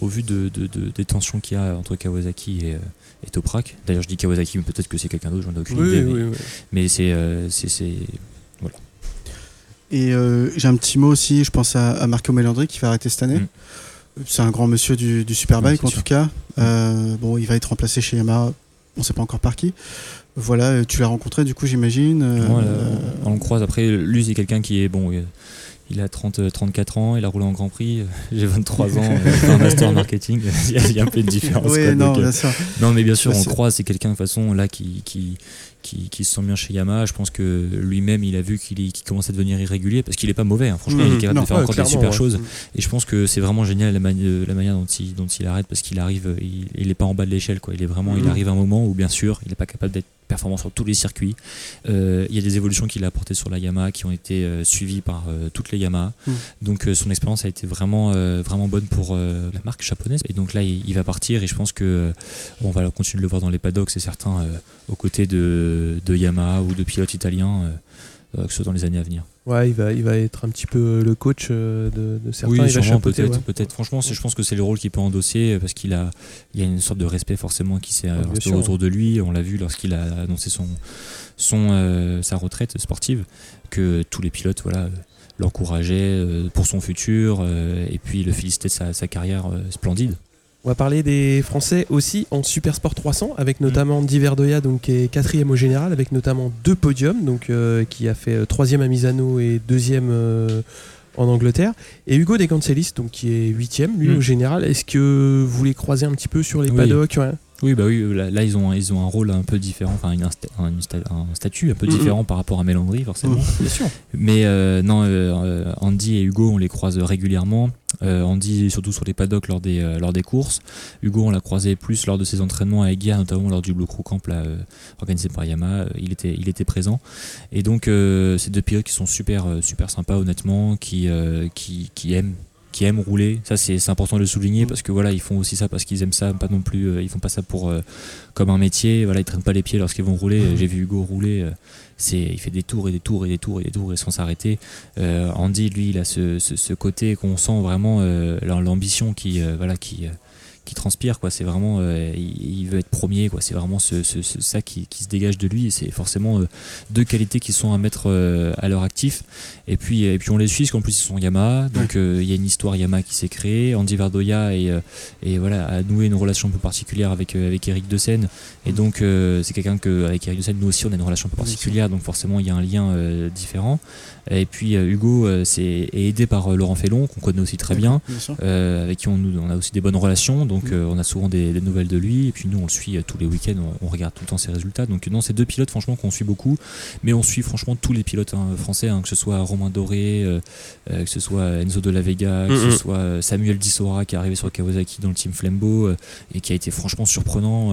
au vu de, de- de- des tensions qu'il y a entre Kawasaki et, euh, et Toprak. D'ailleurs, je dis Kawasaki, mais peut-être que c'est quelqu'un d'autre, j'en ai aucune idée. mais, euh, c'est c'est Et euh, j'ai un petit mot aussi, je pense à, à Marco Melandri qui va arrêter cette année. Mm. C'est un grand monsieur du, du Superbike Ouais, en sûr. tout cas. Euh, bon, il va être remplacé chez Yamaha, on ne sait pas encore par qui. Voilà, euh, tu l'as rencontré du coup, j'imagine. on le croise. Après, lui, c'est quelqu'un qui est bon. Il a 30, euh, 34 ans, il a roulé en Grand Prix. J'ai 23 ans, un master en marketing. Il y a- il y a un peu une différence. oui, quoi, non, donc, bien sûr. non, mais bien sûr, Bah, on croise. C'est quelqu'un de toute façon là qui, qui, qui, qui se sent bien chez Yamaha. Je pense que lui-même, il a vu qu'il qu'il commence à devenir irrégulier parce qu'il est pas mauvais. hein. Franchement, il Mhm. est capable Non, de faire Ouais, encore des super ouais. choses. Et je pense que c'est vraiment génial la, mani- la manière dont il, dont il arrête parce qu'il arrive, euh, il, il est pas en bas de l'échelle quoi. Il est vraiment, il Mhm. arrive à un moment où bien sûr, il n'est pas capable d'être performant sur tous les circuits. Euh, il y a des évolutions qu'il a apportées sur la Yamaha qui ont été euh, suivies par euh, toutes les Yamaha. Mhm. Donc son expérience a été vraiment, vraiment bonne pour la marque japonaise. Et donc là, il, il va partir et je pense que on va continuer de le voir dans les paddocks, c'est certain, aux côtés de, de Yamaha ou de pilotes italiens, que ce soit dans les années à venir. Ouais, il va, il va être un petit peu le coach euh, de, de certains. Oui, sûrement, peut-être, ouais. Franchement, je pense que c'est le rôle qu'il peut endosser euh, parce qu'il a, il y a une sorte de respect forcément qui s'est sûr. autour de lui. On l'a vu lorsqu'il a annoncé son, son, euh, sa retraite sportive, que tous les pilotes, voilà, euh, l'encourageaient euh, pour son futur euh, et puis le félicitaient de sa, sa carrière euh, splendide. On va parler des Français aussi en Super Sport 300, avec Mm. notamment Verdoya, donc, qui est quatrième au général, avec notamment deux podiums, donc, euh, qui a fait euh, troisième à Misano et deuxième euh, en Angleterre. Et Hugo De Cancelis, donc, qui est huitième, lui, Mm. au général. Est-ce que vous les croisez un petit peu sur les Oui. paddocks ouais? Oui, bah oui, là, là, ils, ont, ils ont un rôle un peu différent, enfin une un, un statut un peu Mhm. différent par rapport à Mélandry, forcément. Bien sûr. Mais euh, non, euh, euh, Andy et Hugo, on les croise régulièrement. Euh, Andy, surtout sur les paddocks lors des, euh, lors des courses. Hugo, on l'a croisé plus lors de ses entraînements à Eguiar, notamment lors du Blue Crew Camp là, euh, organisé par Yamaha. Euh, Il était, il était présent. Et donc, euh, ces deux pilotes qui sont super, euh, super sympas, honnêtement, qui, euh, qui, qui aiment qui aiment rouler. Ça, c'est important de le souligner parce que voilà, ils font aussi ça parce qu'ils aiment ça, pas non plus. euh, ils font pas ça pour euh, comme un métier. Voilà, ils traînent pas les pieds lorsqu'ils vont rouler. Mm. J'ai vu Hugo rouler. euh, c'est, il fait des tours et des tours et des tours et des tours et sans s'arrêter. Andy, lui, il a ce, ce, ce côté qu'on sent vraiment l'ambition qui, voilà, qui, qui transpire. Quoi. C'est vraiment, euh, il, il veut être premier. Quoi. C'est vraiment ce, ce- ce- ça qui, qui se dégage de lui. Et c'est forcément euh, deux qualités qui sont à mettre euh, à leur actif. Et puis, et puis on les suit, parce qu'en plus ils sont Yamaha. Donc il y a une histoire Yamaha qui s'est créée. Andy Verdoya et, et voilà, a noué une relation un peu particulière avec, avec Eric De Seine. Et donc c'est quelqu'un que avec Eric De Seine, nous aussi on a une relation un peu particulière. Donc forcément il y a un lien différent. Et puis Hugo c'est, est aidé par Laurent Fellon, qu'on connaît aussi très bien. Avec qui on, on a aussi des bonnes relations, donc Mm. euh, on a souvent des, des nouvelles de lui, et puis nous on le suit euh, tous les week-ends, on, on regarde tout le temps ses résultats. Donc non, c'est deux pilotes franchement qu'on suit beaucoup, mais on suit franchement tous les pilotes hein, français, hein, que ce soit Romain Doré, euh, que ce soit Enzo de la Vega, que ce soit Samuel Dissora qui est arrivé sur Kawasaki dans le team Flembo euh, et qui a été franchement surprenant,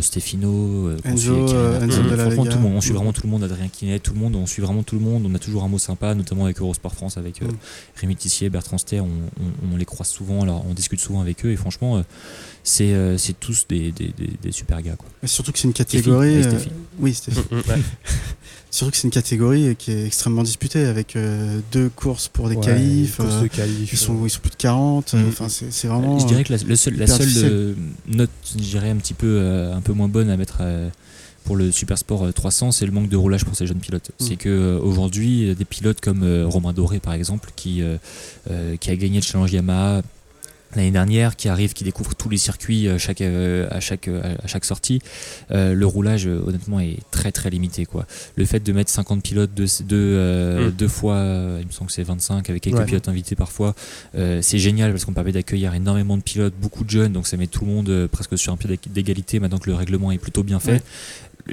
Stefano, qu'on Enzo, suit, qui a- Enzo de la franchement, Vega. tout le monde, on suit vraiment tout le monde, Adrien Quinet, tout le monde, on suit vraiment tout le monde, on a toujours un mot sympa, notamment avec Eurosport France, avec Mm. Rémi Tissier, Bertrand Ster, on, on- on les croise souvent, alors on discute souvent avec eux et franchement, euh, c'est euh, c'est tous des, des- des- des super gars. Quoi. Mais surtout que c'est une catégorie. euh, Stéphie. oui, Stéphie. Ouais. Surtout que c'est une catégorie qui est extrêmement disputée avec euh, deux courses pour des Ouais, qualifs. euh, de qualif, ils, sont, ils sont plus de 40. euh, Mm. Enfin, c'est c'est vraiment. je dirais que la, le seul- la seule euh, note, je dirais un petit peu, euh, un peu moins bonne à mettre euh, pour le Super Sport euh, 300, c'est le manque de roulage pour ces jeunes pilotes. Mm. C'est que euh, aujourd'hui, des pilotes comme euh, Romain Doré par exemple, qui, qui a gagné le Challenge Yamaha l'année dernière, qui arrive, qui découvre tous les circuits euh, chaque, euh, à, chaque, euh, à chaque sortie, euh, le roulage honnêtement est très très limité. Quoi. Le fait de mettre 50 pilotes deux, deux, euh, Mm. deux fois, il me semble que c'est 25 avec quelques Ouais. pilotes invités parfois, euh, c'est génial parce qu'on permet d'accueillir énormément de pilotes, beaucoup de jeunes, donc ça met tout le monde presque sur un pied d'ég- d'égalité maintenant que le règlement est plutôt bien fait. Ouais.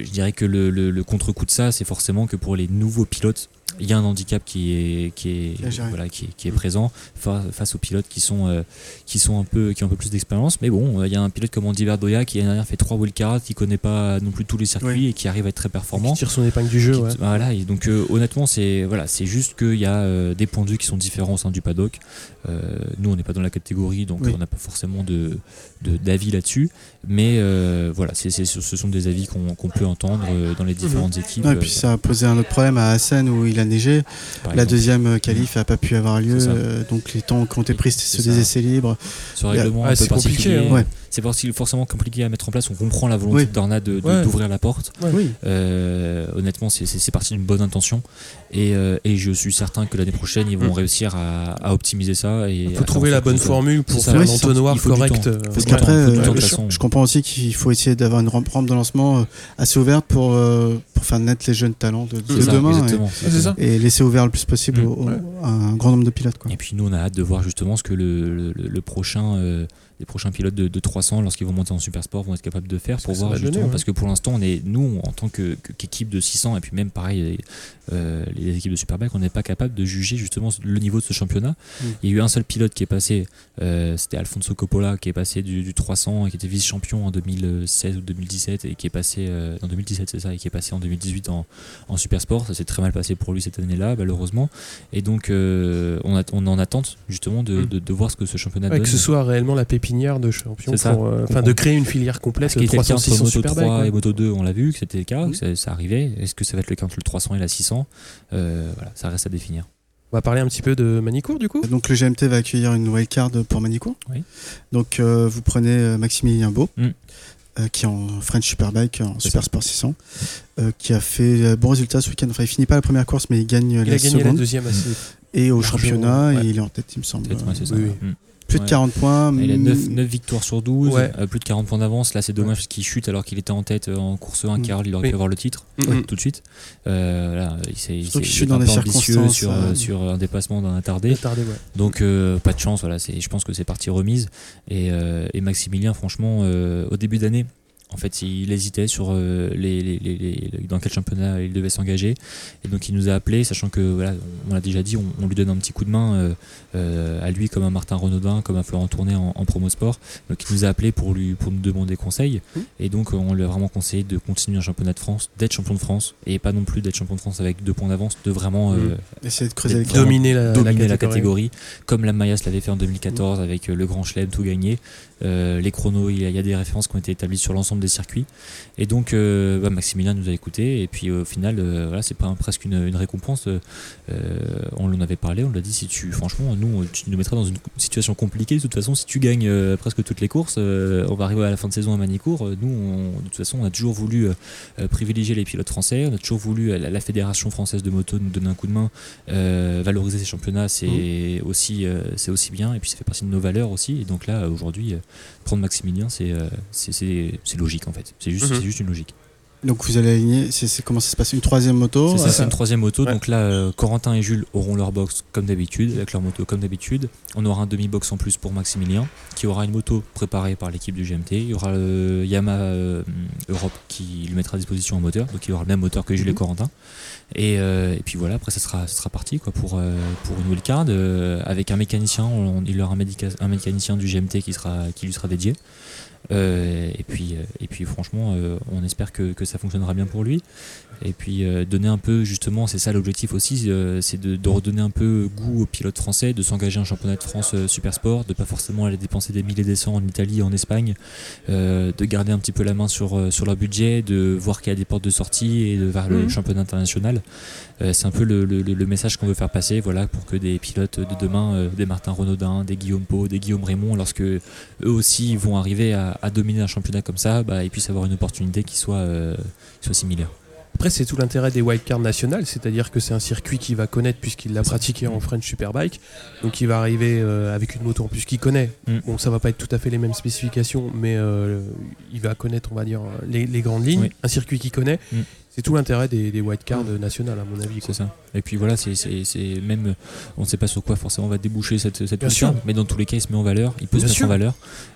Je dirais que le, le- le contre-coup de ça, c'est forcément que pour les nouveaux pilotes, il y a un handicap qui est, qui est, voilà, qui est, qui est présent fa- face aux pilotes qui sont, euh, qui sont un peu, qui ont un peu plus d'expérience. Mais bon, euh, il y a un pilote comme Andy Verdoya qui l'année dernière fait trois wildcards, qui connaît pas non plus tous les circuits Oui. et qui arrive à être très performant. Qui tire son épingle du jeu, Qui- ouais. Voilà, et donc euh, honnêtement, c'est voilà, c'est juste qu'il y a euh, des points de vue qui sont différents au sein du paddock. Euh, nous, on n'est pas dans la catégorie, donc Oui. on n'a pas forcément de de- d'avis là-dessus. Mais euh, voilà, ce sont des avis qu'on peut entendre euh, dans les différentes équipes. Non, et puis ça a posé un autre problème à Hassan où il a neigé. par La exemple. deuxième qualif n'a pas pu avoir lieu. Euh, donc les temps qui ont été pris, ceux des essais libres. Ce règlement Ouais, un peu c'est compliqué, hein. Ouais. C'est forc- forcément compliqué à mettre en place. On comprend la volonté Oui. de Dorna de- de- Ouais. d'ouvrir la porte. Oui. Euh, honnêtement, c'est- parti d'une bonne intention et, euh, et je suis certain que l'année prochaine, ils vont Mm. réussir à, à optimiser ça. Et Il faut trouver la bonne formule pour faire Oui, un c'est ça. entonnoir Il faut du correct. euh, Parce qu'après, je, comprends aussi qu'il faut essayer d'avoir une rampe, de lancement assez ouverte pour, euh, pour faire naître les jeunes talents de, de C'est ça, demain et, et laisser ouvert le plus possible Mm. au- au- Ouais. à un grand nombre de pilotes. Quoi. Et puis nous, on a hâte de voir justement ce que le, le, le prochain, euh, les prochains pilotes de, de 300, lorsqu'ils vont monter en super sport, vont être capables de faire Parce pour voir donner, justement. ouais. Parce que pour l'instant, on est nous en tant que que- qu'équipe de 600 et puis même pareil, euh, les équipes de Superbike, on n'est pas capable de juger justement le niveau de ce championnat. Mm. Il y a eu un seul pilote qui est passé, euh, c'était Alfonso Coppola, qui est passé du, du 300 et qui était vice-champion en 2016 ou 2017 et qui est passé euh, en 2017, c'est ça, et qui est passé en 2018 en, en super sport. Ça s'est très mal passé pour lui cette année-là, malheureusement. Et donc, on, a, on en attente justement de, Mm. de, de voir ce que ce championnat Ouais, donne. que ce soit réellement la pépinière de champion, C'est ça, pour, euh, enfin de créer une filière complète Ce qui était le cas 300 entre 600 Moto Superbike. 3 ouais. et Moto 2, on l'a vu que c'était le cas, Mm. que ça, ça arrivait. Est-ce que ça va être le cas entre le 300 et la 600 Euh, Voilà, ça reste à définir. On va parler un petit peu de Manicourt du coup. Donc le GMT va accueillir une nouvelle carte pour Manicourt. Oui. Donc euh, vous prenez Maximilien Beau, Mm. euh, qui est en French Superbike, en Super ça. Sport 600, euh, qui a fait bon résultat ce week-end. Enfin, il finit pas la première course, mais il gagne Il la a gagné la seconde. deuxième assez. Et au championnat, ouais. il est en tête, il me semble. Peut-être, ouais, c'est ça. oui, Mm. Plus de Ouais. 40 points. Il a mm, 9, victoires sur 12, Ouais. euh, plus de 40 points d'avance. Là, c'est dommage parce qu'il chute alors qu'il était en tête euh, en course 1. Mm. Carl, il aurait Oui. pu avoir le titre Mhm. tout de suite. Euh, là, il s'est chute dans un des peu ambitieux circonstances, sur, euh, sur un dépassement d'un attardé. Attardé, ouais. Donc euh, pas de chance, voilà, c'est, je pense que c'est partie remise. Et, euh, et Maximilien, franchement, euh, au début d'année, En fait, il hésitait sur euh, les, les- les- les- dans quel championnat il devait s'engager. Et donc, il nous a appelé, sachant que, voilà, on l'a déjà dit, on, on lui donne un petit coup de main euh, euh, à lui, comme à Martin Renaudin, comme à Florent Tourné en, en promo sport. Donc, il nous a appelé pour, lui, pour nous demander conseil. Mmh. Et donc, on lui a vraiment conseillé de continuer un championnat de France, d'être champion de France, et pas non plus d'être champion de France avec deux points d'avance, de vraiment euh, Essayer de creuser vraiment Dominer la, dominer catégorie. la catégorie, comme la Mayas l'avait fait en 2014 avec le Grand Chelem, tout gagné. Euh, les chronos, il y, a, il y a des références qui ont été établies sur l'ensemble des circuits. Et donc, euh, bah, Maximilien nous a écoutés. Et puis, au final, euh, voilà, c'est pas presque une, une récompense. On l'en avait parlé, on l'a dit. Si tu, franchement, nous, tu nous mettrais dans une situation compliquée. De toute façon, si tu gagnes presque toutes les courses, on va arriver à la fin de saison à Manicourt. Nous, on- de toute façon, on a toujours voulu privilégier les pilotes français. On a toujours voulu la, la fédération française de moto nous donner un coup de main. Euh, valoriser ces championnats, c'est aussi, euh, c'est aussi bien. Et puis, ça fait partie de nos valeurs aussi. Et donc là, aujourd'hui, prendre Maximilien, c'est euh, c'est- logique en fait. C'est juste, Mhm. c'est juste une logique. Donc vous allez aligner, c'est comment ça se passe? Une troisième moto? C'est ça, c'est une troisième moto. Ouais. Donc là, euh, Corentin et Jules auront leur box comme d'habitude, avec leur moto comme d'habitude. On aura un demi-box en plus pour Maximilien, qui aura une moto préparée par l'équipe du GMT. Il y aura le Yamaha euh, Europe qui lui mettra à disposition un moteur, donc il aura le même moteur que Jules et Mhm. Corentin. Et, euh, et puis voilà, après ça sera, ça sera parti quoi, pour, euh, pour une euh, avec un mécanicien. On- il aura un, médica- un mécanicien du GMT qui, sera, qui lui sera dédié. Euh, et, puis, euh, et puis franchement, euh, on espère que, que ça fonctionnera bien pour lui. Et puis euh, donner un peu, justement, c'est ça l'objectif aussi, c'est de, de redonner un peu goût aux pilotes français, de s'engager en championnat de France super sport, de pas forcément aller dépenser des milliers et des cents en Italie, en Espagne, de garder un petit peu la main sur, sur leur budget, de voir qu'il y a des portes de sortie et de vers le Mhm. championnat international. C'est un peu le, le- le message qu'on veut faire passer, voilà, pour que des pilotes de demain, des Martin Renaudin, des Guillaume Pau, des Guillaume Raymond, lorsque eux aussi vont arriver à, à dominer un championnat comme ça, bah, ils puissent avoir une opportunité qui soit, euh, qui soit similaire. Après, c'est tout l'intérêt des wildcards nationales, c'est-à-dire que c'est un circuit qu'il va connaître puisqu'il l'a pratiqué en French Superbike. Donc, il va arriver euh, avec une moto en plus qu'il connaît. Mm. Bon, ça va pas être tout à fait les mêmes spécifications, mais euh, il va connaître, on va dire, les, les grandes lignes. Oui. Un circuit qu'il connaît. Mm. C'est tout l'intérêt des, des wildcards nationales, à mon avis. C'est ça. Et puis voilà, c'est même, on ne sait pas sur quoi forcément on va déboucher cette, cette Bien mission, sûr. mais dans tous les cas, il se met en valeur, il peut Bien se mettre en valeur.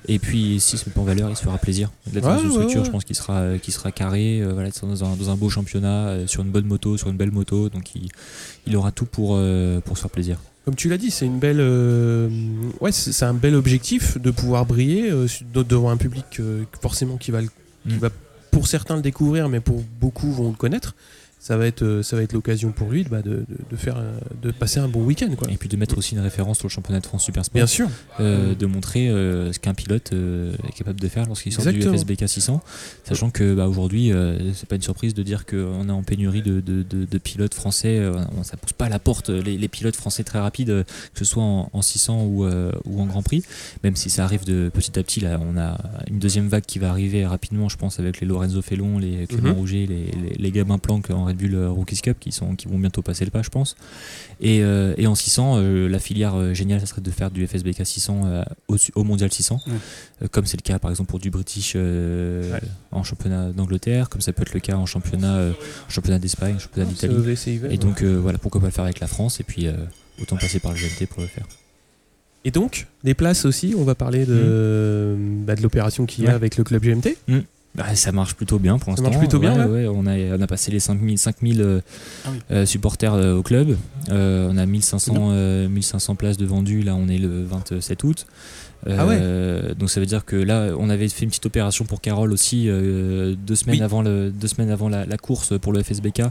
Et puis, s'il se met pas en valeur, il se fera plaisir. D'être Ouais, dans une structure, ouais. je pense qu'il sera, sera carré, euh, voilà, dans un, dans un beau championnat, euh, sur une bonne moto, sur une belle moto. Donc, il, il aura tout pour, euh, pour se faire plaisir. Comme tu l'as dit, c'est une belle, ouais, c'est un bel objectif de pouvoir briller devant un public forcément qui va, le- qui Mm. va pour certains le découvrir, mais pour beaucoup vont le connaître. Ça va être, euh, ça va être l'occasion pour lui bah, de, de, de faire, de passer un bon week-end, quoi. Et puis de mettre aussi une référence sur le championnat de France Super Sport. Bien sûr. euh, de montrer euh, ce qu'un pilote euh, est capable de faire lorsqu'il sort Exactement. du FSBK 600, sachant que bah, aujourd'hui c'est pas une surprise de dire qu'on est en pénurie de, de- de- pilotes français, ça pousse pas à la porte les, les pilotes français très rapides, que ce soit en, en 600 ou, ou en Grand Prix, même si ça arrive de petit à petit, là on a une deuxième vague qui va arriver rapidement, je pense avec les Lorenzo Fellon, les Clément Mhm. Rouget, les, les, les Gabin Planck en Red Bull euh, Rookies Cup qui, sont, qui vont bientôt passer le pas, je pense. Et, euh, et en 600, euh, la filière géniale, ça serait de faire du FSBK 600 euh, au, au Mondial 600, Ouais. Euh, comme c'est le cas par exemple pour du British Ouais. en championnat d'Angleterre, comme ça peut être le cas en championnat, championnat d'Espagne, en championnat d'Italie. Et donc voilà, pourquoi pas le faire avec la France et puis autant passer par le GMT pour le faire. Et donc, les places aussi, on va parler de, bah, de l'opération qu'il y a Ouais. avec le club GMT. Bah, ça marche plutôt bien pour Ça l'instant. marche plutôt bien, Ouais, ouais, on, a, on a passé les 5000, 5000 euh, Ah oui. euh, supporters euh, au club. On a C'est 1500, euh, 1500 places de vendues. Là, on est le 27 août. Ah ouais. Euh, donc ça veut dire que là, on avait fait une petite opération pour Carole aussi euh, deux semaines Oui. avant, le, deux semaines avant la, la course pour le FSBK.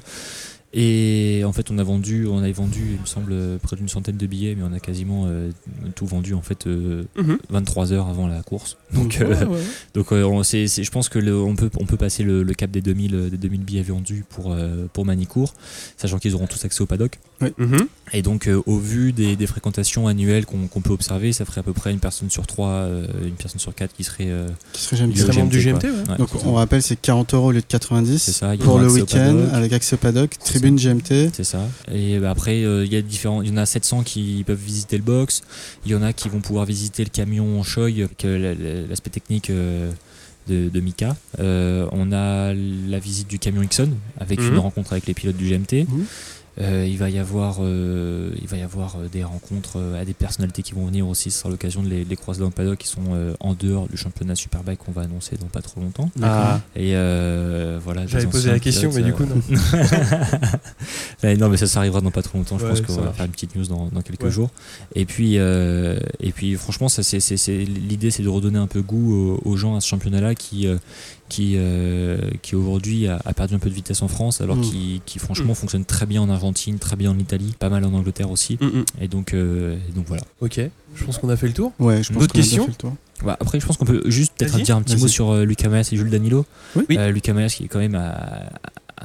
Et en fait, on a vendu, on avait vendu, il me semble, près d'une centaine de billets, mais on a quasiment euh, tout vendu en fait euh, Mhm. 23 heures avant la course. Donc, Ouais, euh, ouais, ouais. donc euh, c'est- je pense que le- on, peut, on peut passer le, le cap des 2000, euh, des 2000 billets vendus pour, euh, pour Manicourt, sachant qu'ils auront tous accès au paddock. Mhm. Et donc euh, au vu des, des fréquentations annuelles qu'on peut observer, ça ferait à peu près une personne sur trois, euh, une personne sur quatre qui serait... euh, Qui serait membre du GMT, GMT, quoi. ouais. Ouais, Donc on rappelle c'est 40 euros au lieu de 90 C'est ça, il y pour le week-end avec accès au paddock, tribune GMT. C'est ça. Et bah, après, euh, il y a différents. Il y en a 700 qui peuvent visiter le box. Il y en a qui vont pouvoir visiter le camion en Choi avec euh, la- la- l'aspect technique euh, de, de Mika. Euh, on a la visite du camion Ixon avec Mhm. une rencontre avec les pilotes du GMT. Mhm. Euh, il va y avoir, euh, il va y avoir euh, des rencontres euh, à des personnalités qui vont venir aussi. Ce sera l'occasion de les, les croiser dans le paddock qui sont euh, en dehors du championnat Superbike qu'on va annoncer dans pas trop longtemps. Ah, Et euh, voilà. j'avais posé la question, mais du coup, non. Non, mais ça, ça arrivera dans pas trop longtemps. Je Ouais, pense qu'on va faire une petite news dans, dans quelques Ouais. jours. Et puis, euh, et puis, franchement, l'idée, c'est de redonner un peu goût aux, aux gens à ce championnat-là qui, euh, qui, euh, qui aujourd'hui a, a perdu un peu de vitesse en France, alors Mm. qui, qui, franchement, Mm. fonctionne très bien en Argentine, très bien en Italie, pas mal en Angleterre aussi. Mm. Et donc, euh, et donc voilà. Ok, je pense qu'on a fait le tour. Ouais, je pense D'autres qu'on a bien questions fait le tour. Bah, après, je pense qu'on peut juste peut-être dire un petit mot sur euh, Lucas Mayas et Jules Danilo. Oui. Oui. Euh, Lucas Mayas qui est quand même a, a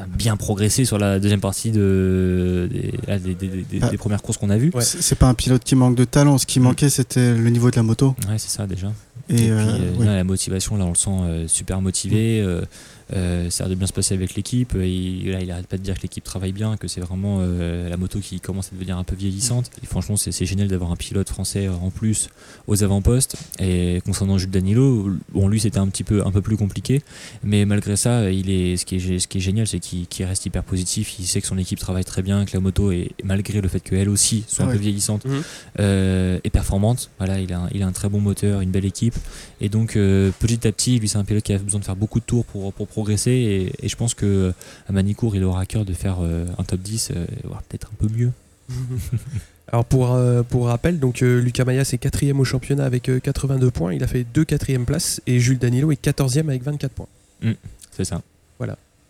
bien progressé sur la deuxième partie de, des, ah, des- des- des- Ah. des premières courses qu'on a vues. Ouais. C'est pas un pilote qui manque de talent. Ce qui Mm. manquait, c'était le niveau de la moto. Ouais, c'est ça déjà. Et, Et, puis, euh, euh, ouais. là, la motivation, là, on le sent euh, super motivé. euh, euh, ça a l'air de bien se passer avec l'équipe. Là, il arrête pas de dire que l'équipe travaille bien, que c'est vraiment euh, la moto qui commence à devenir un peu vieillissante. Et franchement, c'est c'est génial d'avoir un pilote français en plus aux avant-postes. Et concernant Jules Danilo, bon, lui, c'était un petit peu un peu plus compliqué. Mais malgré ça, il est, ce, qui est, ce qui est génial, c'est qu'il qu'il reste hyper positif. Il sait que son équipe travaille très bien, que la moto, est, malgré le fait qu'elle aussi soit Ah un peu ouais. vieillissante, euh, est performante. Voilà, il a, un, il a un très bon moteur, une belle équipe. Et donc, euh, petit à petit, lui, c'est un pilote qui a besoin de faire beaucoup de tours pour, pour progresser. Et, et je pense que à Manicourt, il aura à cœur de faire euh, un top 10, euh, voire peut-être un peu mieux. Alors pour, euh, pour rappel, donc euh, Lucas Mayas est quatrième au championnat avec euh, 82 points. Il a fait deux quatrièmes places et Jules Danilo est 14e avec 24 points. C'est ça.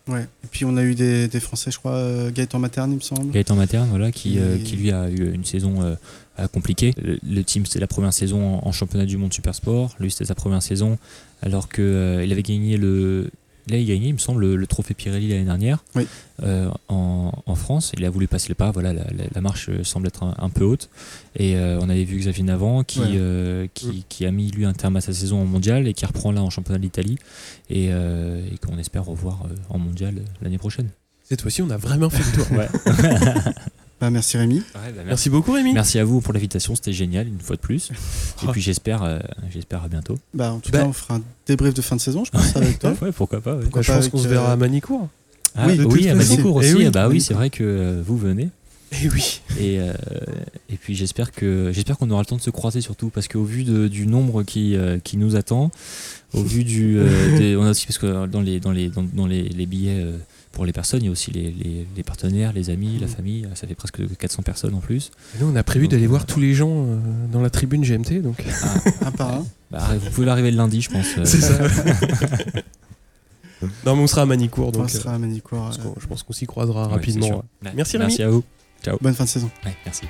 Ouais. Et puis on a eu des, des Français, je crois, euh, Gaëtan Materne, il me semble. Gaëtan Materne, voilà, qui, euh, qui lui a eu une saison euh, euh, compliquée. Le, le team, c'était la première saison en, en championnat du monde super sport. Lui, c'était sa première saison, alors qu'il il avait gagné le. Là, il gagnait, il me semble, le, trophée Pirelli l'année dernière Oui. euh, en, en France. Il a voulu passer le pas. Voilà, la, la- la marche euh, semble être un, un peu haute. Et euh, on avait vu Xavier Navant qui, Ouais. euh, qui, qui a mis lui un terme à sa saison en mondial et qui reprend là en championnat d'Italie et, et qu'on espère revoir en mondial l'année prochaine. Cette fois-ci, on a vraiment fait le tour. Ouais. Bah, merci Rémi. Merci beaucoup Rémi. Merci à vous pour l'invitation, c'était génial une fois de plus. Et puis j'espère, euh, j'espère à bientôt. Bah, en tout Bah- cas, on fera un débrief de fin de saison, je pense, avec toi. Ouais, pourquoi pas. ouais. Bah, je pas pense qu'on se euh, verra à Manicourt. Ah, Oui, à. Manicourt Eh aussi. oui, ah bah oui, c'est vrai que euh, vous venez. Et oui. Et, euh, et puis j'espère que j'espère qu'on aura le temps de se croiser surtout parce qu'au vu de- du nombre qui, euh, qui nous attend, au vu du, euh, des- on a aussi parce que dans les dans les dans, dans les, les billets euh, pour les personnes, il y a aussi les, les- les partenaires, les amis, la famille. Ça fait presque 400 personnes en plus. Et nous, on a prévu d'aller voir tous les gens euh, dans la tribune GMT. Donc. Un par un. Bah, vous pouvez l'arriver le lundi, je pense. euh, C'est ça. non, mais on sera à Manicourt. On Donc, sera à Manicourt. euh, je euh, pense qu'on- je pense qu'on s'y croisera ouais, rapidement. ouais. Ouais. Merci, Merci à vous. Bonne fin de saison. Ouais, merci.